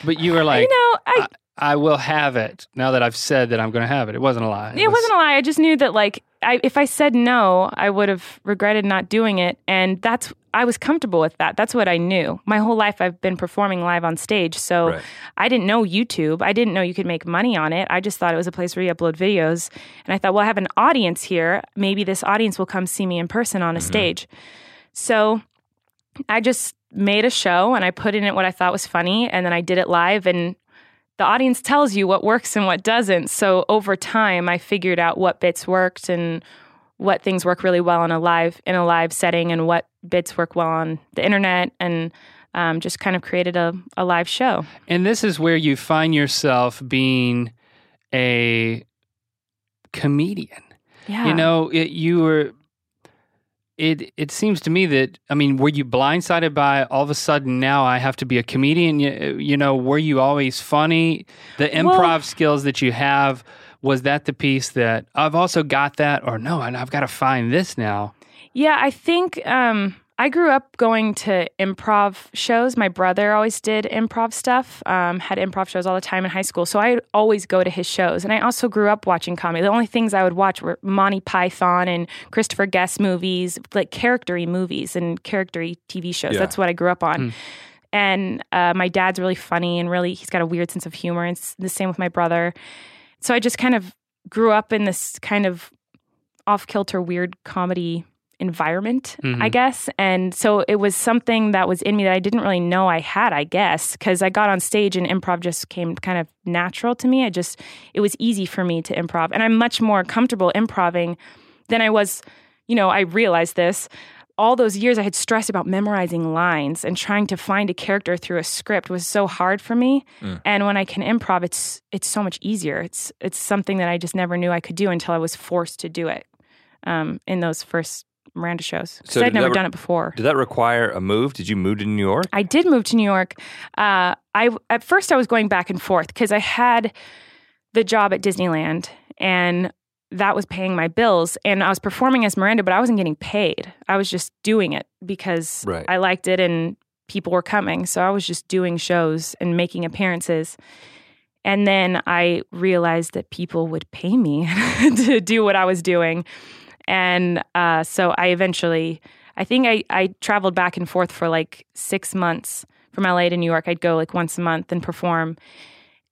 But you were like, You know, I, I, I will have it. Now that I've said that I'm going to have it, it wasn't a lie. it wasn't a lie. I just knew that like I, if I said no, I would have regretted not doing it. And that's I was comfortable with that. That's what I knew. My whole life I've been performing live on stage. So Right. I didn't know YouTube. I didn't know you could make money on it. I just thought it was a place where you upload videos. And I thought, well, I have an audience here. Maybe this audience will come see me in person on a mm-hmm. stage. So I just made a show and I put in it what I thought was funny and then I did it live and the audience tells you what works and what doesn't. So over time I figured out what bits worked and what things work really well in a live in a live setting and what bits work well on the internet and um, just kind of created a, a live show. And this is where you find yourself being a comedian. Yeah. You know, it, you were. It it seems to me that I mean, were you blindsided by all of a sudden now I have to be a comedian? You, you know, were you always funny? The improv Well- skills that you have was that the piece that I've also got that, or no, and I've got to find this now. Yeah, I think um, I grew up going to improv shows. My brother always did improv stuff, um, had improv shows all the time in high school. So I would always go to his shows. And I also grew up watching comedy. The only things I would watch were Monty Python and Christopher Guest movies, like charactery movies and charactery TV shows. Yeah. That's what I grew up on. And uh, my dad's really funny and really, he's got a weird sense of humor. And it's the same with my brother. So I just kind of grew up in this kind of off kilter, weird comedy environment, I Mhm. guess. And so it was something that was in me that I didn't really know I had, I guess, because I got on stage and improv just came kind of natural to me. I just, it was easy for me to improv. And I'm much more comfortable improving than I was, you know, I realized this. All those years I had stressed about memorizing lines and trying to find a character through a script was so hard for me. And when I can improv, it's it's so much easier. It's it's something that I just never knew I could do until I was forced to do it um, in those first Miranda shows. 'Cause So I'd never re- done it before. Did that require a move? Did you move to New York? I did move to New York. Uh, I at first I was going back and forth because I had the job at Disneyland and that was paying my bills and I was performing as Miranda, but I wasn't getting paid. I was just doing it because Right. I liked it and people were coming. So I was just doing shows and making appearances. And then I realized that people would pay me to do what I was doing. And uh, so I eventually, I think I, I traveled back and forth for like six months from LA to New York. I'd go like once a month and perform.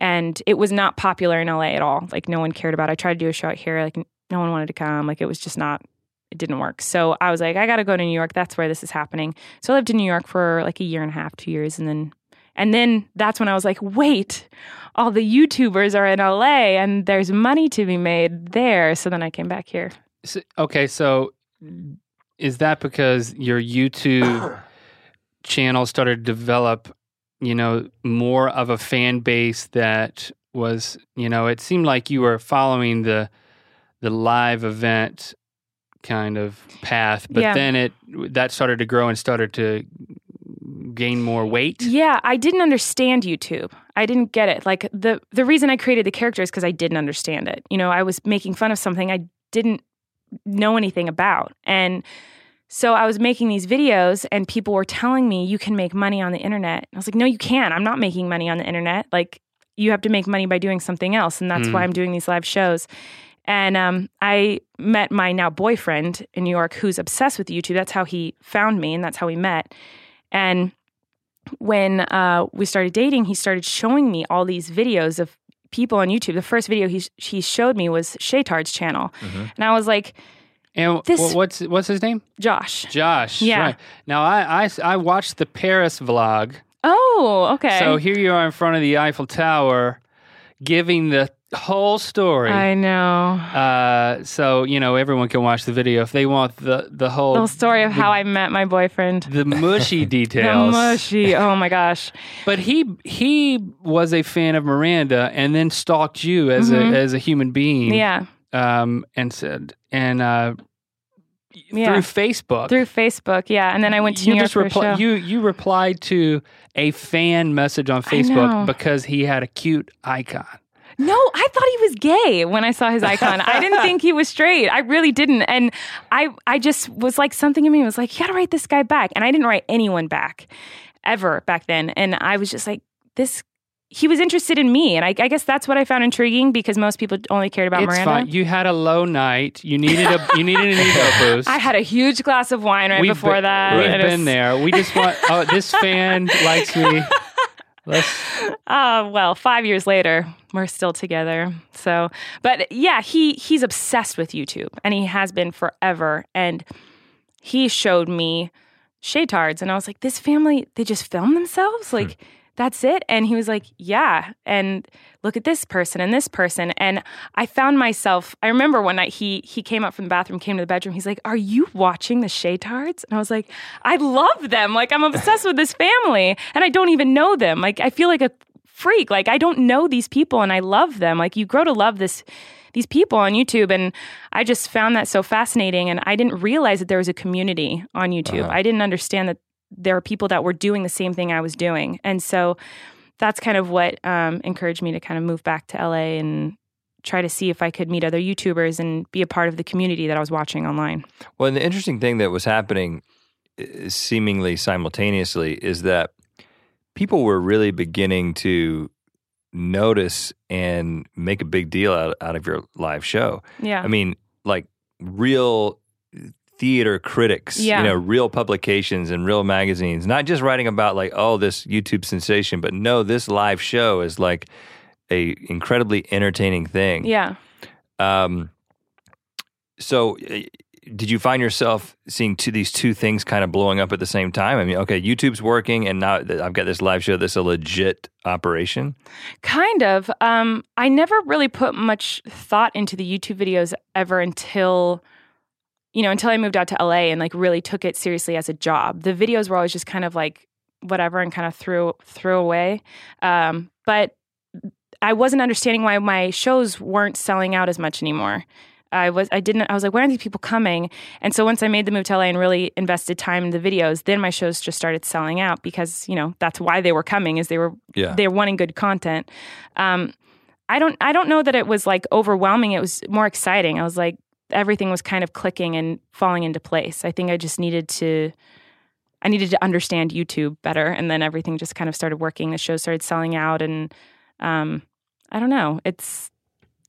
And it was not popular in LA at all. Like no one cared about it. I tried to do a show out here. Like no one wanted to come. Like it was just not, it didn't work. So I was like, I got to go to New York. That's where this is happening. So I lived in New York for like a year and a half, two years. And then, and then that's when I was like, wait, all the YouTubers are in LA and there's money to be made there. So then I came back here. So, okay, so is that because your YouTube channel started to develop, you know, more of a fan base that was, you know, it seemed like you were following the the live event kind of path, but Yeah. then it that started to grow and started to gain more weight. Yeah, I didn't understand YouTube. I didn't get it. Like the the reason I created the character is because I didn't understand it. You know, I was making fun of something I didn't know anything about. And so I was making these videos and people were telling me you can make money on the internet. I was like, "No, you can't. I'm not making money on the internet. Like you have to make money by doing something else." And that's Mm. why I'm doing these live shows. And um, I met my now boyfriend in New York who's obsessed with YouTube. That's how he found me and that's how we met. And when uh, we started dating, he started showing me all these videos of people on YouTube. The first video he he showed me was Shaytard's channel, mm-hmm. and I was like, And This- wh- what's what's his name? Josh. Josh. Yeah. Right. Now I, I I watched the Paris vlog. Oh, okay. So here you are in front of the Eiffel Tower, giving the whole story. I know Uh, so you know everyone can watch the video if they want the the whole the whole story of how I met my boyfriend. the mushy The details. mushy. Oh my gosh. But he he was a fan of Miranda and then stalked you as Mhm. a as a human being. Yeah. Um, and said and uh, Yeah. through Facebook. Through Facebook. Yeah. And then I went to you New York just for a show. you you replied to a fan message on Facebook because he had a cute icon. No, I thought he was gay when I saw his icon. I didn't think he was straight. I really didn't. And I I just was like something in me was like, you gotta write this guy back. And I didn't write anyone back ever back then. And I was just like, this he was interested in me, and I, I guess that's what I found intriguing because most people only cared about it's Miranda. fine. You had a low night. You needed a you needed an ego boost. I had a huge glass of wine right We've before been, that. We've been was- there. We just want. Oh, this fan likes me. Let's. Uh, well, five years later, we're still together. So, but yeah, he he's obsessed with YouTube, and he has been forever. And he showed me Shaytards, and I was like, "This family, they just film themselves, like." That's it. And he was like, Yeah. And look at this person and this person. And I found myself, I remember one night he he came up from the bathroom, came to the bedroom. He's like, Are you watching the Shaytards? And I was like, I love them. Like I'm obsessed with this family. And I don't even know them. Like I feel like a freak. Like I don't know these people and I love them. Like you grow to love this these people on YouTube and I just found that so fascinating and I didn't realize that there was a community on YouTube. Uh-huh. I didn't understand that there are people that were doing the same thing I was doing. And so that's kind of what um, encouraged me to kind of move back to LA and try to see if I could meet other YouTubers and be a part of the community that I was watching online. Well, and the interesting thing that was happening uh, seemingly simultaneously is that people were really beginning to notice and make a big deal out, out of your live show. Yeah. I mean, like real theater critics, Yeah. you know, real publications and real magazines, not just writing about like, oh, this YouTube sensation, but no, this live show is like a incredibly entertaining thing. yeah. Um, so, uh, did you find yourself seeing two, these two things kind of blowing up at the same time? I mean, okay, YouTube's working, and now I've got this live show. This is a legit operation. Kind of. Um, I never really put much thought into the YouTube videos ever until, you know, until I moved out to LA and like really took it seriously as a job. The videos were always just kind of like whatever and kind of threw threw away. Um, but I wasn't understanding why my shows weren't selling out as much anymore. I was I didn't I was like where are these people coming? And so once I made the move to LA and really invested time in the videos, then my shows just started selling out because you know that's why they were coming is they were Yeah. they're wanting good content. Um, I don't I don't know that it was like overwhelming. It was more exciting. I was like everything was kind of clicking and falling into place. I think I just needed to I needed to understand YouTube better, and then everything just kind of started working. The show started selling out, and um, I don't know. It's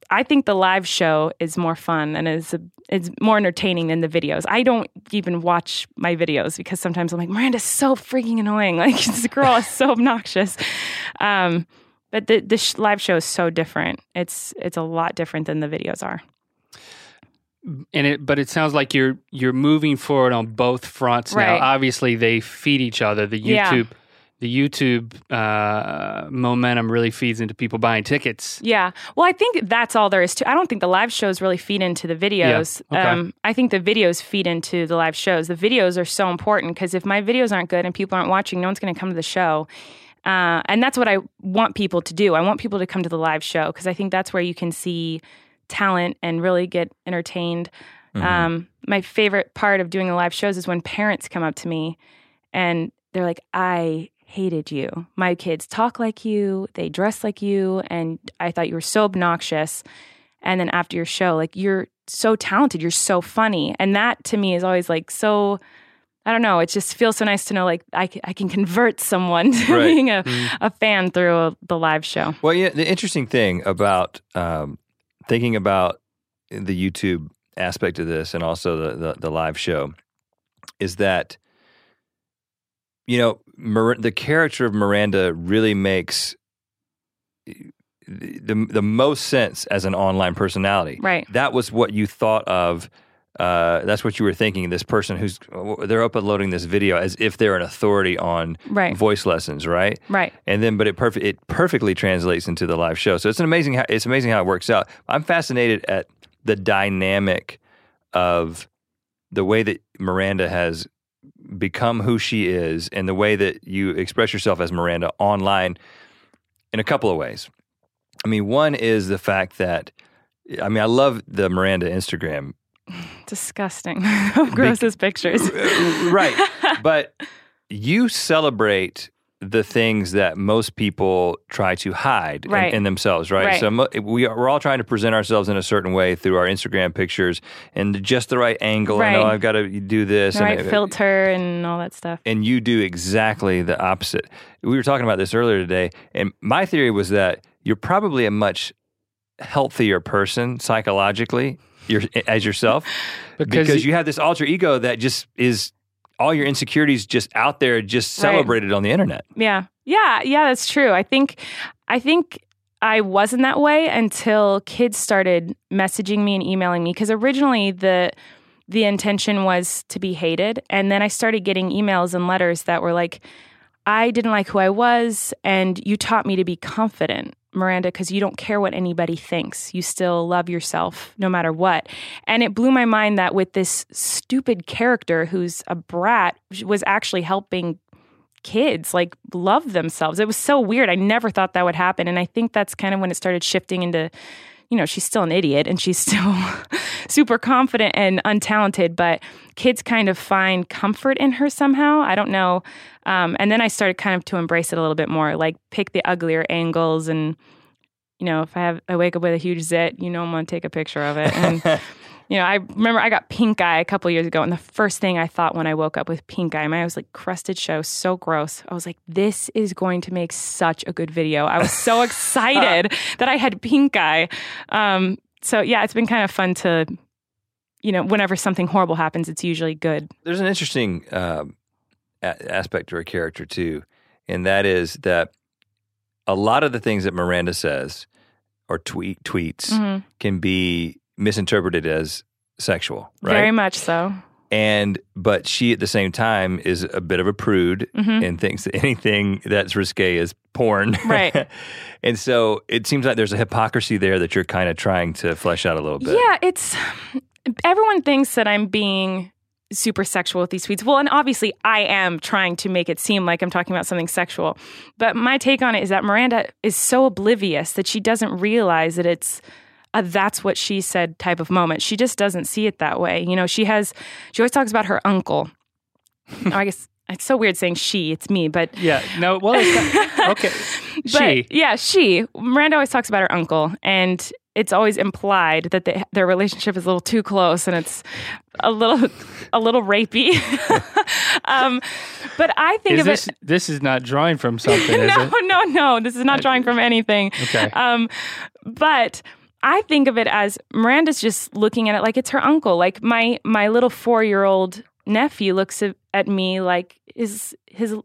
I think the live show is more fun and is a, it's more entertaining than the videos. I don't even watch my videos because sometimes I'm like Miranda's so freaking annoying. Like this girl is so obnoxious. Um, but the the sh- live show is so different. It's it's a lot different than the videos are. And it, but it sounds like you're you're moving forward on both fronts now. Obviously, they feed each other. The Yeah. YouTube, the YouTube uh, momentum really feeds into people buying tickets. Yeah. Well, I think that's all there is to. I don't think the live shows really feed into the videos. Yeah, okay. Um, I think the videos feed into the live shows. The videos are so important because if my videos aren't good and people aren't watching, no one's going to come to the show. Uh, and that's what I want people to do. I want people to come to the live show because I think that's where you can see talent and really get entertained. Um, my favorite part of doing the live shows is when parents come up to me and they're like, I hated you. My kids talk like you, they dress like you, and I thought you were so obnoxious. And then after your show, like, you're so talented, you're so funny. And that to me is always like so. I don't know. It just feels so nice to know, like I, I can convert someone to Right. being a, a fan through a, the live show. Well, yeah, the interesting thing about um, thinking about the YouTube aspect of this and also the, the, the live show is that, you know, Mir- the character of Miranda really makes eh, the, the most sense as an online personality. Right. That was what you thought of. Uh, that's what you were thinking. This person who's they're uploading this video as if they're an authority on Right. voice lessons, right? Right. and then but it perfect it perfectly translates into the live show. So it's an amazing how it's amazing how it works out. I'm fascinated at the dynamic of the way that Miranda has become who she is and the way that you express yourself as Miranda online in a couple of ways. I mean, one is the fact that I mean, I love the Miranda Instagram Disgusting. Grossest pictures. right. But you celebrate the things that most people try to hide in- Right. in, themselves, right? Right. So mo- we are, we're all trying to present ourselves in a certain way through our Instagram pictures and just the right angle. I know oh, Right. I've got to do this. The right and, uh, filter and all that stuff. and you do exactly the opposite. We were talking about this earlier today, and my theory was that you're probably a much healthier person psychologically you're, as yourself Because because, you- have this alter ego that just is all your insecurities just out there, just Right. celebrated on the internet. Yeah. Yeah, yeah, that's true. I think I think I wasn't that way until kids started messaging me and emailing me because originally the the intention was to be hated and then I started getting emails and letters that were like I didn't like who I was and you taught me to be confident. Miranda, because you don't care what anybody thinks. You still love yourself no matter what. And it blew my mind that with this stupid character who's a brat was actually helping kids like love themselves. It was so weird. I never thought that would happen. And I think that's kind of when it started shifting into, you know, she's still an idiot and she's still super confident and untalented, but kids kind of find comfort in her somehow. I don't know. Um, and then I started kind of to embrace it a little bit more, like pick the uglier angles and you know, if I have I wake up with a huge zit, you know I'm gonna take a picture of it. And you know, I remember I got pink eye a couple years ago, and the first thing I thought when I woke up with pink eye, my eye was like crusted show, so gross. I was like, this is going to make such a good video. I was so excited that I had pink eye. Um, so yeah, it's been kind of fun to, you know, whenever something horrible happens, it's usually good. There's an interesting um, a- aspect to her character too, and that is that a lot of the things that Miranda says or tweet tweets Mhm. can be misinterpreted as sexual, right? Very much so. and but she at the same time is a bit of a prude Mhm. and thinks that anything that's risque is porn. Right. and so it seems like there's a hypocrisy there that you're kind of trying to flesh out a little bit. Yeah, it's everyone thinks that I'm being super sexual with these tweets. Well, and obviously I am trying to make it seem like I'm talking about something sexual. But my take on it is that Miranda is so oblivious that she doesn't realize that it's a that's what she said type of moment. She just doesn't see it that way. You know, she has she always talks about her uncle. oh, I guess it's so weird saying she, it's me, but Yeah. No. Well. It's not, okay. but she. yeah, she. Miranda always talks about her uncle, and it's always implied that they, their relationship is a little too close, and it's a little, a little rapey. um, but I think Is of this it. this is not drawing from something, is no, no, no. This is not drawing from anything. Okay. Um, but I think of it as Miranda's just looking at it like it's her uncle. Like my my little four year old nephew looks at, at me like his his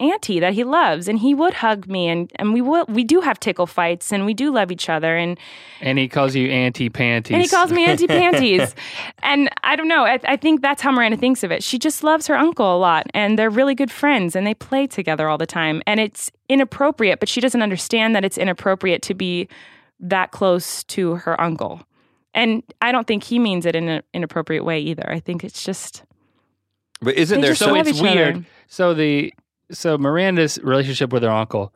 auntie that he loves, and he would hug me, and and we will we do have tickle fights, and we do love each other, and And he calls you auntie panties. and he calls me Auntie Panties. and I don't know. I, I think that's how Miranda thinks of it. She just loves her uncle a lot, and they're really good friends, and they play together all the time. And it's inappropriate, but she doesn't understand that it's inappropriate to be that close to her uncle. And I don't think he means it in an inappropriate way either. I think it's just But isn't They there So it's each other. weird. So the so Miranda's relationship with her uncle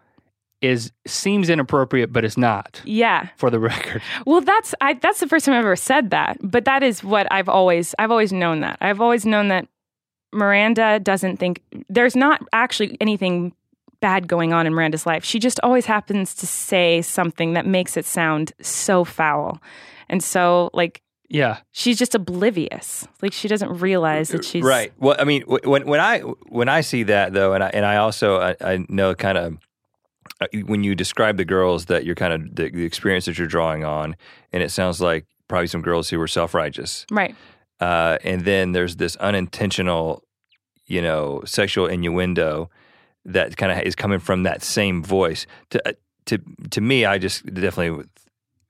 is seems inappropriate, but it's not. yeah. For the record, Well, that's I, that's the first time I've ever said that, but that is what I've always I've always known that. I've always known that Miranda doesn't think there's not actually anything bad going on in Miranda's life. She just always happens to say something that makes it sound so foul. And so like yeah. she's just oblivious. Like she doesn't realize that she's right. Well, I mean, when when I when I see that though, and I and I also I, I know kind of uh, when you describe the girls that you're kind of the, the experience that you're drawing on, and it sounds like probably some girls who were self righteous, Right. uh, and then there's this unintentional, you know, sexual innuendo that kind of is coming from that same voice. To uh, to to me, I just definitely.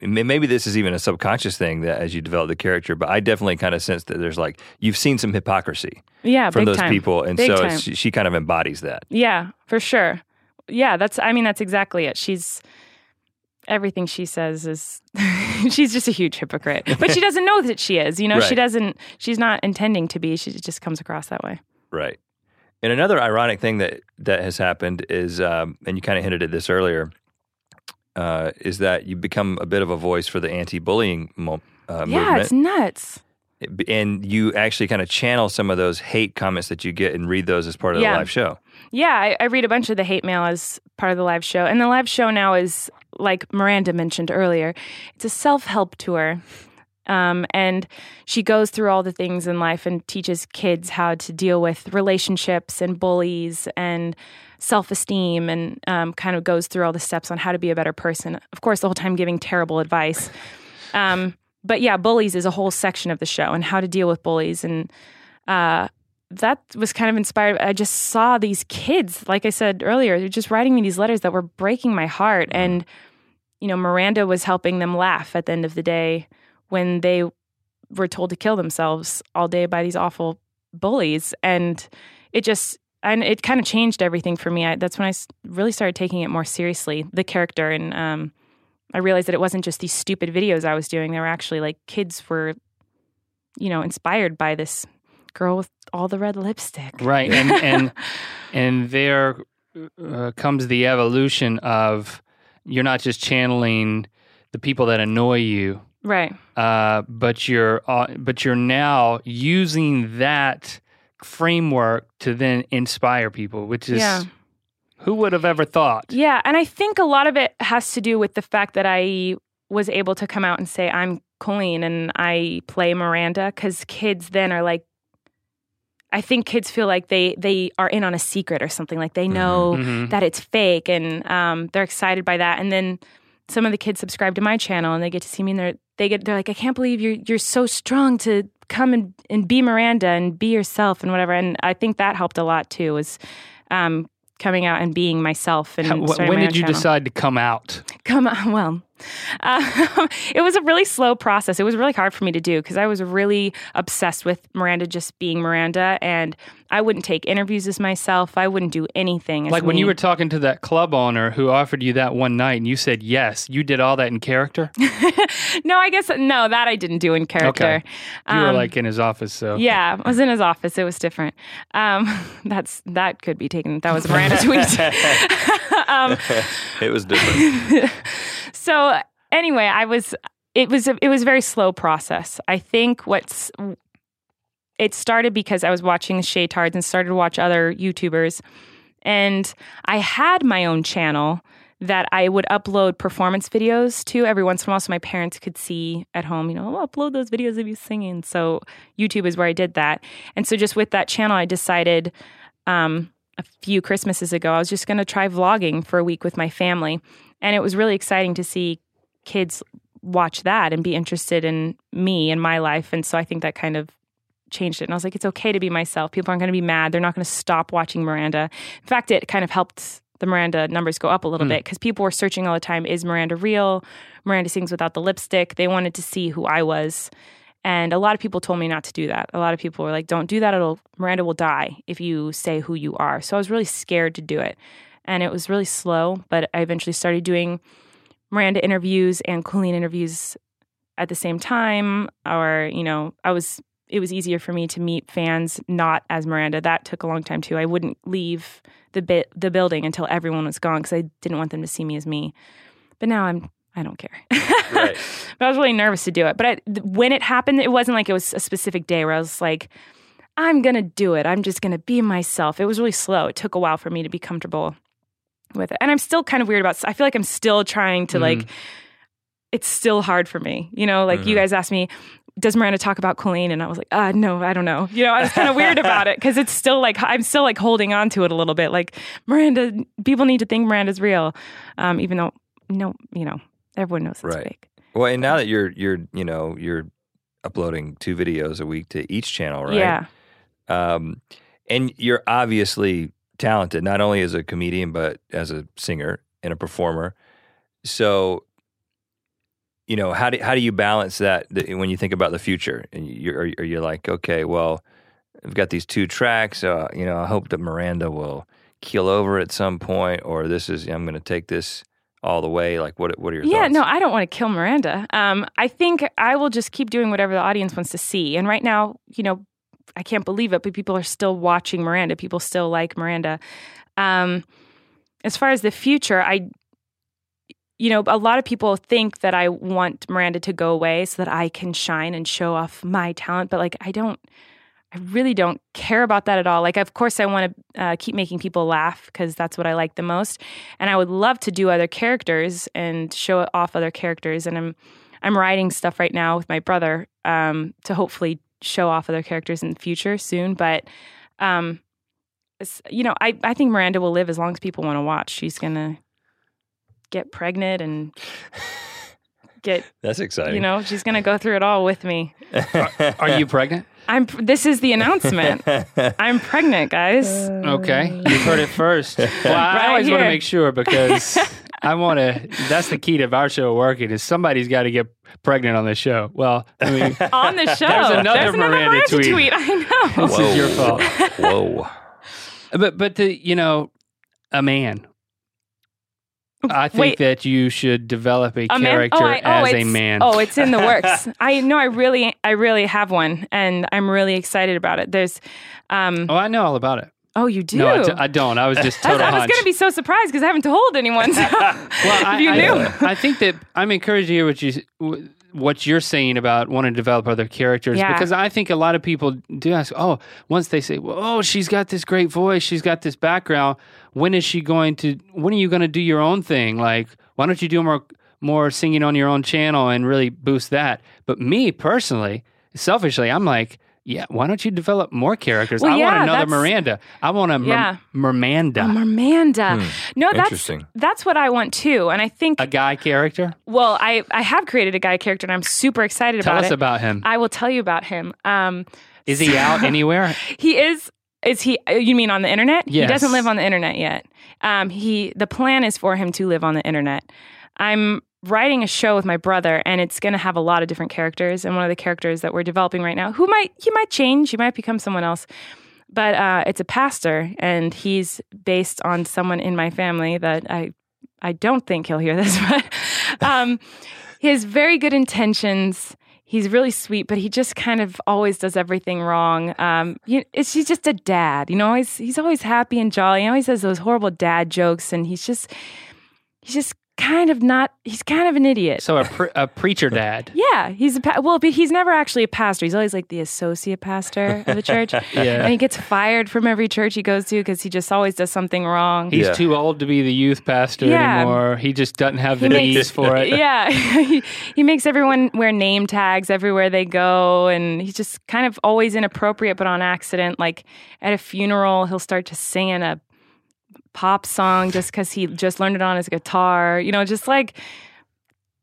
Maybe this is even a subconscious thing that as you develop the character, but I definitely kind of sense that there's like you've seen some hypocrisy Yeah, from those time. people, and Big so she, she kind of embodies that. Yeah, for sure. Yeah, that's I mean that's exactly it. She's everything she says is she's just a huge hypocrite. But she doesn't know that she is. You know, she doesn't she's not intending to be. She just comes across that way. Right. And another ironic thing that that has happened is, um, and you kind of hinted at this earlier, uh, is that you become a bit of a voice for the anti-bullying mo- uh, yeah, it's nuts. and you actually kind of channel some of those hate comments that you get and read those as part of Yeah. the live show. Yeah, I, I read a bunch of the hate mail as part of the live show. And the live show now is, like Miranda mentioned earlier, it's a self help tour. Um, and she goes through all the things in life and teaches kids how to deal with relationships and bullies and self esteem and um, kind of goes through all the steps on how to be a better person. Of course, the whole time giving terrible advice. Um, but yeah, bullies is a whole section of the show and how to deal with bullies. And uh, that was kind of inspired. I just saw these kids, like I said earlier, they're just writing me these letters that were breaking my heart. And, you know, Miranda was helping them laugh at the end of the day when they were told to kill themselves all day by these awful bullies. And it just, and it kind of changed everything for me. I, that's when I really started taking it more seriously, the character. And um, I realized that it wasn't just these stupid videos I was doing. They were actually like kids were, you know, inspired by this girl with all the red lipstick. Right. And, and, and there uh, comes the evolution of you're not just channeling the people that annoy you Right. uh, but you're uh, but you're now using that framework to then inspire people, which is Yeah. who would have ever thought? Yeah, and I think a lot of it has to do with the fact that I was able to come out and say I'm Colleen and I play Miranda because kids then are like, I think kids feel like they they are in on a secret or something like they know Mhm. that it's fake and um, they're excited by that and then some of the kids subscribe to my channel and they get to see me and they're they get they're like I can't believe you're you're so strong to come and, and be Miranda and be yourself and whatever and I think that helped a lot too was um, coming out and being myself and How- when did you channel. decide to come out? come on well uh, it was a really slow process. It was really hard for me to do because i was really obsessed with miranda just being miranda and i wouldn't take interviews as myself. I wouldn't do anything as Like when you were talking to that club owner who offered you that one night and you said yes, you did all that in character? no i guess no that i didn't do in character. You were Um, like in his office, so. Yeah i was in his office. It was different. Um, that's that could be taken. That was a miranda tweet. Um, It was different. So anyway, I was it was a, it was a very slow process. I think what's it started because I was watching Shay Tards and started to watch other YouTubers, and I had my own channel that I would upload performance videos to every once in a while, so my parents could see at home. You know, oh, upload those videos of you singing. So YouTube is where I did that, and so just with that channel, I decided. Um, a few Christmases ago, I was just going to try vlogging for a week with my family. And it was really exciting to see kids watch that and be interested in me and my life. And so I think that kind of changed it. And I was like, it's okay to be myself. People aren't going to be mad. They're not going to stop watching Miranda. In fact, it kind of helped the Miranda numbers go up a little hmm. bit because people were searching all the time is Miranda real? Miranda sings without the lipstick. They wanted to see who I was. And a lot of people told me not to do that. A lot of people were like, don't do that. It'll, Miranda will die if you say who you are. So I was really scared to do it. And it was really slow, but I eventually started doing Miranda interviews and Colleen interviews at the same time. Or, you know, I was, it was easier for me to meet fans not as Miranda. That took a long time too. I wouldn't leave the bit, the building until everyone was gone because I didn't want them to see me as me. But now I'm, I don't care. Right. but I was really nervous to do it. But I, th- when it happened, it wasn't like it was a specific day where I was like, I'm going to do it. I'm just going to be myself. It was really slow. It took a while for me to be comfortable with it. And I'm still kind of weird about I feel like I'm still trying to like it's still hard for me. You know, like you guys asked me does Miranda talk about Colleen? And I was like, uh, no, I don't know. You know, I was kind of weird about it because it's still like, I'm still like holding on to it a little bit. Like, Miranda, people need to think Miranda's real, um, even though, no, you know, everyone knows it's Right. fake. Well, and now that you're you're you know you're uploading two videos a week to each channel, right? Yeah. Um, and you're obviously talented, not only as a comedian but as a singer and a performer. So, you know, how do how do you balance that when you think about the future? And you are, are you like, okay, well, I've got these two tracks. Uh, you know, I hope that Miranda will keel over at some point, or this is I'm going to take this all the way. Like, what what are your Yeah, thoughts? no, I don't want to kill Miranda. Um, I think I will just keep doing whatever the audience wants to see. And right now, you know, I can't believe it, but people are still watching Miranda. People still like Miranda. Um, as far as the future, I, you know, a lot of people think that I want Miranda to go away so that I can shine and show off my talent. But like, I don't, I really don't care about that at all. Like, of course, I want to uh, keep making people laugh because that's what I like the most, and I would love to do other characters and show off other characters. And I'm I'm writing stuff right now with my brother um, to hopefully show off other characters in the future soon. But um, you know, I I think Miranda will live as long as people want to watch. She's gonna get pregnant and get That's exciting. you know she's gonna go through it all with me. Are you pregnant? I'm. This is the announcement. I'm pregnant, guys. Okay, you've heard it first. Well, I Right always want to make sure because I want to. That's the key to our show working is somebody's got to get pregnant on the show. Well, I mean, On the show. There's another There's another Miranda Miranda tweet. tweet. I know. this is your fault. Whoa. But but the you know, a man. I think Wait. that you should develop a, A character Oh, I- oh, as a man. Oh, it's in the works. I know. I really, I really have one, and I'm really excited about it. There's, um, Oh, I know all about it. Oh, you do. No, I, d- I don't. I was just I, total I was hunch. going to be so surprised because I haven't told anyone. So. well, I, you I, knew. I think that I'm encouraged to hear what you what you're saying about wanting to develop other characters Yeah. because I think a lot of people do ask. Oh, once they say, "Well, oh, she's got this great voice, she's got this background. When is she going to? When are you going to do your own thing? Like, why don't you do more more singing on your own channel and really boost that?" But me personally, selfishly, I'm like. Yeah, why don't you develop more characters? Well, I want another Miranda. I want a Mer- Yeah. Miranda, I'm Amanda. no, that's Interesting. that's what I want too, and I think. a guy character. well, I I have created a guy character, and I'm super excited Tell about it. Tell us about him. I will tell you about him. Um, Is he out anywhere? He is. Is he? uh, You mean on the internet? Yes. He doesn't live on the internet yet. Um, he. The plan is for him to live on the internet. I'm writing a show with my brother, and it's going to have a lot of different characters. And one of the characters that we're developing right now, who might he might change, he might become someone else. But uh, it's a pastor, and he's based on someone in my family that I. I don't think he'll hear this, but um, he has very good intentions he's really sweet, but he just kind of always does everything wrong. Um, you, it's, he's just a dad, you know. He's he's always happy and jolly. He always has those horrible dad jokes, and he's just he's just kind of not. He's kind of an idiot. So a, pre- a preacher dad. yeah, he's a pa- well, but he's never actually a pastor. He's always like the associate pastor of the church, yeah and he gets fired from every church he goes to because he just always does something wrong. He's Yeah. too old to be the youth pastor Yeah. anymore. He just doesn't have the He knees for it. Yeah, he, he makes everyone wear name tags everywhere they go, and he's just kind of always inappropriate, but on accident. Like at a funeral, he'll start to sing in a pop song just because he just learned it on his guitar. You know, just like.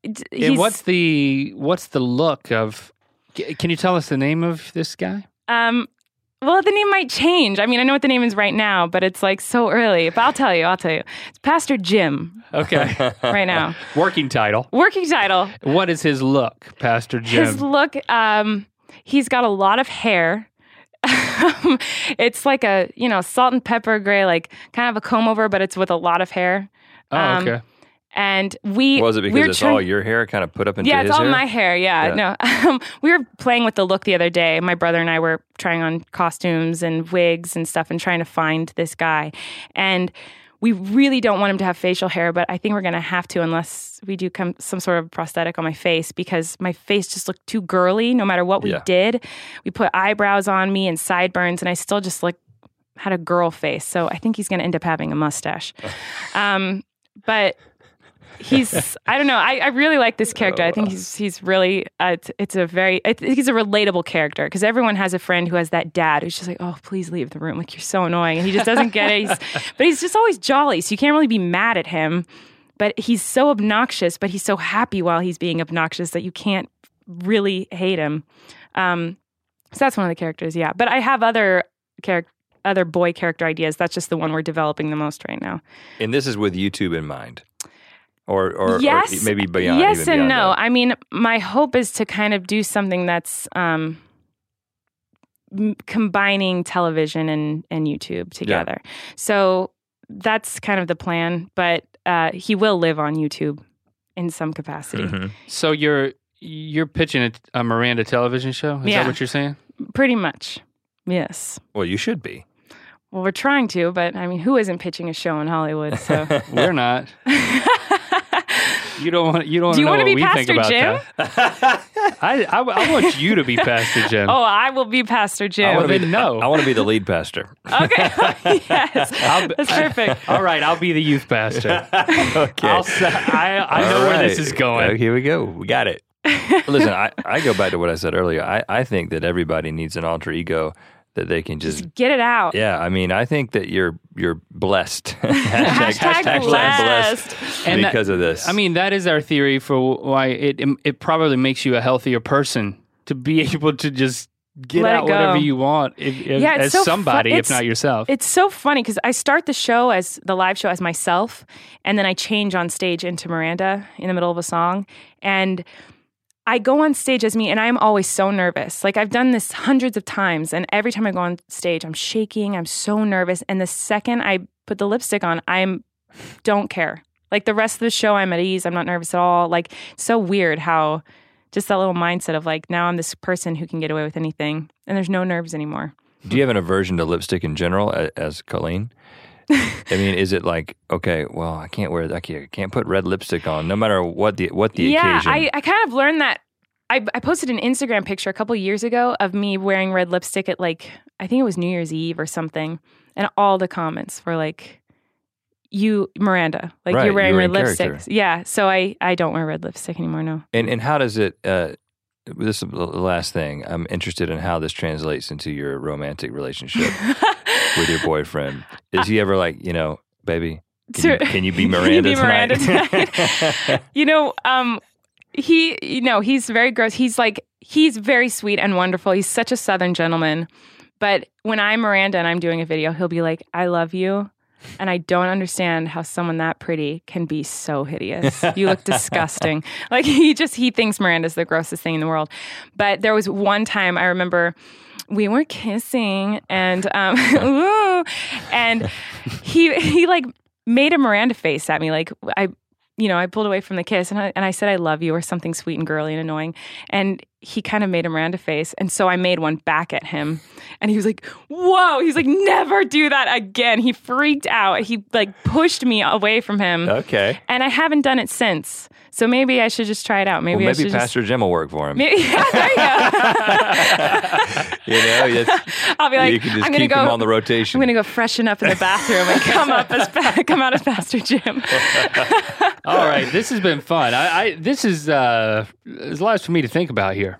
d- And what's the what's the look of? Can you tell us the name of this guy? um? Well, the name might change. I mean, I know what the name is right now, but it's like so early. But I'll tell you. I'll tell you. It's Pastor Jim Okay, right now. working title. Working title. What is his look, Pastor Jim? His look, um, he's got a lot of hair. it's like a you know salt and pepper gray, like kind of a comb over, but it's with a lot of hair. oh, um, okay. And we Was it because we're it's trying- all your hair kind of put up into yeah, his it's all hair? my hair. Yeah, no. Um, we were playing with the look the other day. My brother and I were trying on costumes and wigs and stuff, and trying to find this guy. And we really don't want him to have facial hair, but I think we're going to have to unless we do come, some sort of prosthetic on my face because my face just looked too girly. No matter what we Yeah. did, we put eyebrows on me and sideburns, and I still just like had a girl face. So I think he's going to end up having a mustache. um, but he's I don't know. I, I really like this character. I think he's he's really uh, it's, it's a very he's a relatable character because everyone has a friend who has that dad who's just like, oh, please leave the room. Like you're so annoying, and he just doesn't get it. He's, but he's just always jolly, so you can't really be mad at him. But he's so obnoxious, but he's so happy while he's being obnoxious that you can't really hate him. Um, so that's one of the characters, yeah. But I have other character. Other boy character ideas. That's just the one we're developing the most right now. And this is with YouTube in mind, or or, yes, or maybe beyond. Yes even and beyond no. that. I mean, my hope is to kind of do something that's um, m- combining television and and YouTube together. So that's kind of the plan. But uh, he will live on YouTube in some capacity. Mhm. So you're you're pitching a, a Miranda television show? Is Yeah. that what you're saying? Pretty much. Yes. Well, you should be. Well, we're trying to, but I mean, who isn't pitching a show in Hollywood? So We're not. you don't want. You don't Do you know wanna what be we think Pastor about Jim? I, I I want you to be Pastor Jim. oh, I will be Pastor I Jim. want to be the, no. I, want to be the lead pastor. okay, yes, be- that's perfect. All right, I'll be the youth pastor. okay. I'll, s- I I know All where this is going. Uh, here we go. We got it. Listen, I, I go back to what I said earlier. I, I think that everybody needs an alter ego that they can just. Just get it out. yeah, I mean, I think that you're you're blessed. Hashtag blessed. And that- because of this. I mean, that is our theory for why it it probably makes you a healthier person to be able to just get Let out whatever you want if, if- Yeah, it's as so fu- somebody, if it's- not yourself. It's so funny because I start the show as the live show as myself, and then I change on stage into Miranda in the middle of a song, and I go on stage as me, and I'm always so nervous. Like I've done this hundreds of times, and every time I go on stage, I'm shaking. I'm so nervous, and the second I put the lipstick on, I'm don't care. Like the rest of the show, I'm at ease. I'm not nervous at all. Like so weird how just that little mindset of like now I'm this person who can get away with anything, and there's no nerves anymore. Do you have an aversion to lipstick in general as Colleen? I mean, is it like okay? Well, I can't wear. I can't, I can't put red lipstick on, no matter what the what the yeah, occasion. I, I kind of learned that. I, I posted an Instagram picture a couple years ago of me wearing red lipstick at like I think it was New Year's Eve or something, and all the comments were like, "You Miranda, like Right, you're wearing you're red lipstick." character. Yeah, so I I don't wear red lipstick anymore. No. And and how does it? Uh, this is the last thing. I'm interested in how this translates into your romantic relationship with your boyfriend. Is he ever like, you know, baby, can, you, can you be Can you Miranda be Miranda tonight? You know, um, he, you know, he's very gross. He's like, he's very sweet and wonderful. He's such a Southern gentleman. But when I'm Miranda and I'm doing a video, he'll be like, I love you. And I don't understand how someone that pretty can be so hideous. You look disgusting. Like he just, he thinks Miranda's the grossest thing in the world. But there was one time I remember we were kissing and, um, ooh, and he, he like made a Miranda face at me. Like I, you know, I pulled away from the kiss and I, and I said, I love you or something sweet and girly and annoying. And he kind of made a Miranda face. And so I made one back at him. And he was like, whoa. He's like, never do that again. He freaked out. He like pushed me away from him. okay. And I haven't done it since. So maybe I should just try it out. Maybe, Well, I maybe should Pastor Jim will work for him. Maybe, yeah, there you go. you know, I'll be like, you can just I'm gonna keep go. him on the rotation. I'm gonna go freshen up in the bathroom and come up as come out as Pastor Jim. All right, this has been fun. I, I this is uh, there's a lot for me to think about here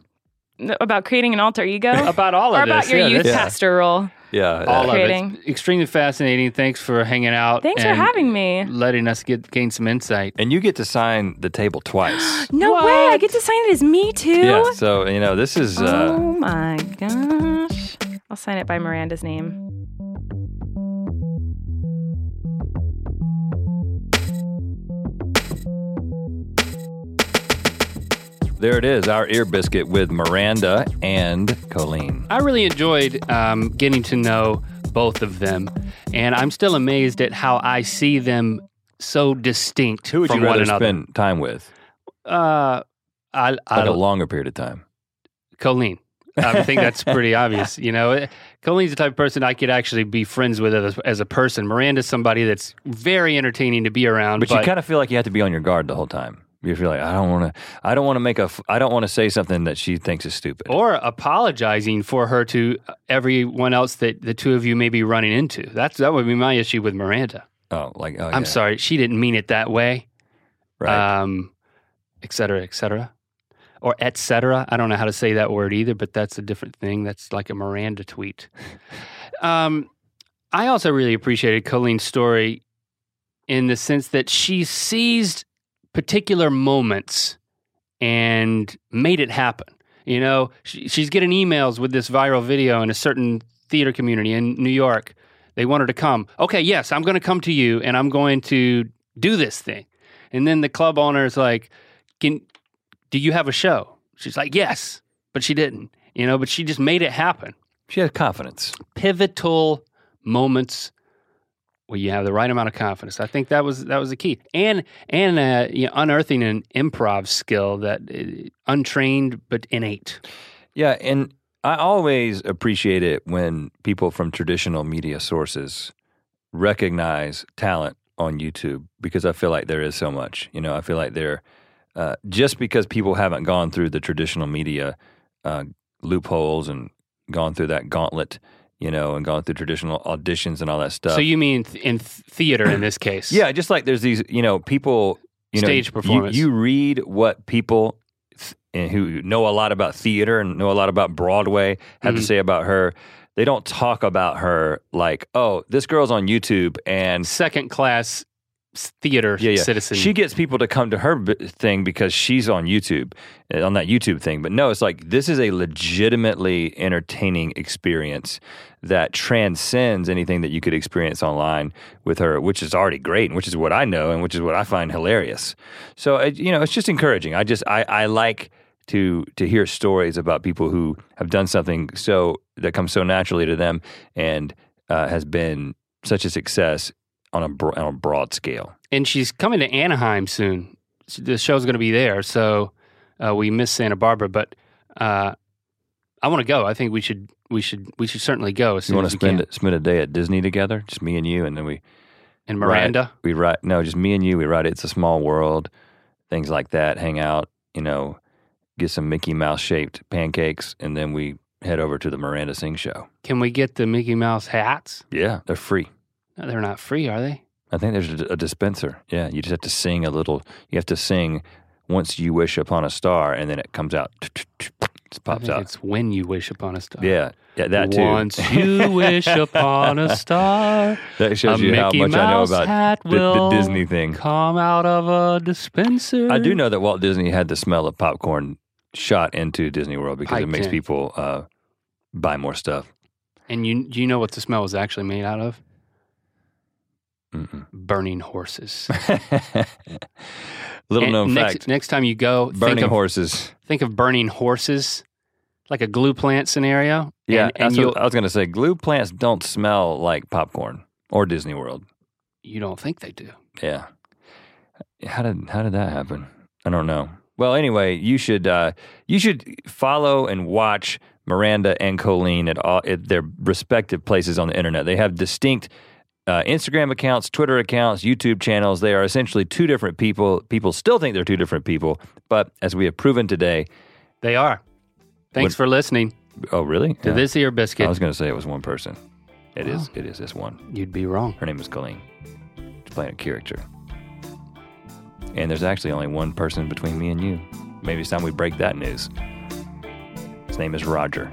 about creating an alter ego about all of or about this. your Yeah, youth this- pastor role. yeah. all of it. Creating. It's extremely fascinating. Thanks for hanging out. Thanks for having me. Letting us get gain some insight. and you get to sign the table twice. No What? way! I get to sign it as me too. yeah. So you know, this is. Uh, oh my gosh! I'll sign it by Miranda's name. There it is, our ear biscuit with Miranda and Colleen. I really enjoyed um, getting to know both of them, and I'm still amazed at how I see them so distinct Who would from you rather one another. spend time with? Uh, I, I Like a longer period of time. Colleen. I think that's pretty obvious. You know, Colleen's the type of person I could actually be friends with as, as a person. Miranda's somebody that's very entertaining to be around. But, But, you kind of feel like you have to be on your guard the whole time. You feel like I don't want to. I don't want to make a, I don't want to say something that she thinks is stupid. or apologizing for her to everyone else that the two of you may be running into. That's that would be my issue with Miranda. oh, like oh, I'm yeah, sorry, she didn't mean it that way. Right. Um, et cetera, et cetera. Or et cetera. I don't know how to say that word either, but that's a different thing. That's like a Miranda tweet. um, I also really appreciated Colleen's story in the sense that she seized particular moments and made it happen. You know, she, she's getting emails with this viral video in a certain theater community in New York. They want her to come. Okay, yes, I'm going to come to you and I'm going to do this thing. And then the club owner is like, "Can do you have a show?" She's like, "Yes," but she didn't. You know, but she just made it happen. she has confidence. Pivotal moments where you have the right amount of confidence. I think that was that was the key. And and uh, you know, unearthing an improv skill that uh, untrained but innate. Yeah, and I always appreciate it when people from traditional media sources recognize talent on YouTube because I feel like there is so much. You know, I feel like there, uh, just because people haven't gone through the traditional media uh, loopholes and gone through that gauntlet, you know, and gone through traditional auditions and all that stuff. So you mean th- in th- theater in this case? yeah, just like there's these, you know, people, you know, Stage you- performance. You, read what people th- and who know a lot about theater and know a lot about Broadway have Mhm. to say about her. They don't talk about her like, oh, this girl's on YouTube and Second class theater yeah, yeah. citizen. She gets people to come to her b- thing because she's on YouTube, uh, on that YouTube thing. But no, it's like this is a legitimately entertaining experience that transcends anything that you could experience online with her, which is already great, and which is what I know, and which is what I find hilarious. So uh, you know, it's just encouraging. I just I, I like to to hear stories about people who have done something so that comes so naturally to them and uh, has been such a success on a on a broad scale. and she's coming to Anaheim soon. The show's going to be there, so uh, we miss Santa Barbara, but uh, I want to go. I think we should we should we should certainly go as You want to spend can. spend a day at Disney together, just me and you, and then we And Miranda, we write no, just me and you. We write It's a Small World, things like that. Hang out, you know, get some Mickey Mouse shaped pancakes, and then we head over to the Miranda Sing show. can we get the Mickey Mouse hats? Yeah, they're free. No, they're not free, are they? I think there's a, a dispenser. Yeah, you just have to sing a little. You have to sing "Once You Wish Upon a Star," and then it comes out. It pops out. It's when you wish upon a star. Yeah, yeah, that too. Once you wish upon a star, that shows you how much I know about the, the Disney thing. come out of a dispenser. I do know that Walt Disney had the smell of popcorn shot into Disney World because it makes in. people uh, buy more stuff. And you do you know what the smell was actually made out of? Mm-mm. Burning horses. Little And known next, fact: Next time you go, think burning of, horses. think of burning horses, like a glue plant scenario. Yeah, and, and what I was going to say. Glue plants don't smell like popcorn or Disney World. you don't think they do. Yeah. How did how did that happen? I don't know. Well, anyway, you should uh, you should follow and watch Miranda and Colleen at all at their respective places on the internet. They have distinct uh, Instagram accounts, Twitter accounts, YouTube channels. They are essentially two different people. People still think they're two different people, but as we have proven today, They are. Thanks What- for listening oh really? to Yeah. this Ear Biscuit. I was going to say it was one person. It is. Wow. It is this one. You'd be wrong. Her name is Colleen. She's playing a character. And there's actually only one person between me and you. Maybe it's time we break that news. His name is Roger.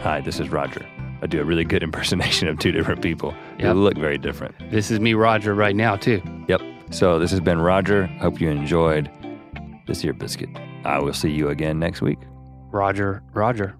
Hi, this is Roger. I do a really good impersonation of two different people Yep. who look very different. This is me, Roger, right now too. Yep. So this has been Roger. Hope you enjoyed this Ear Biscuit. I will see you again next week. Roger, Roger.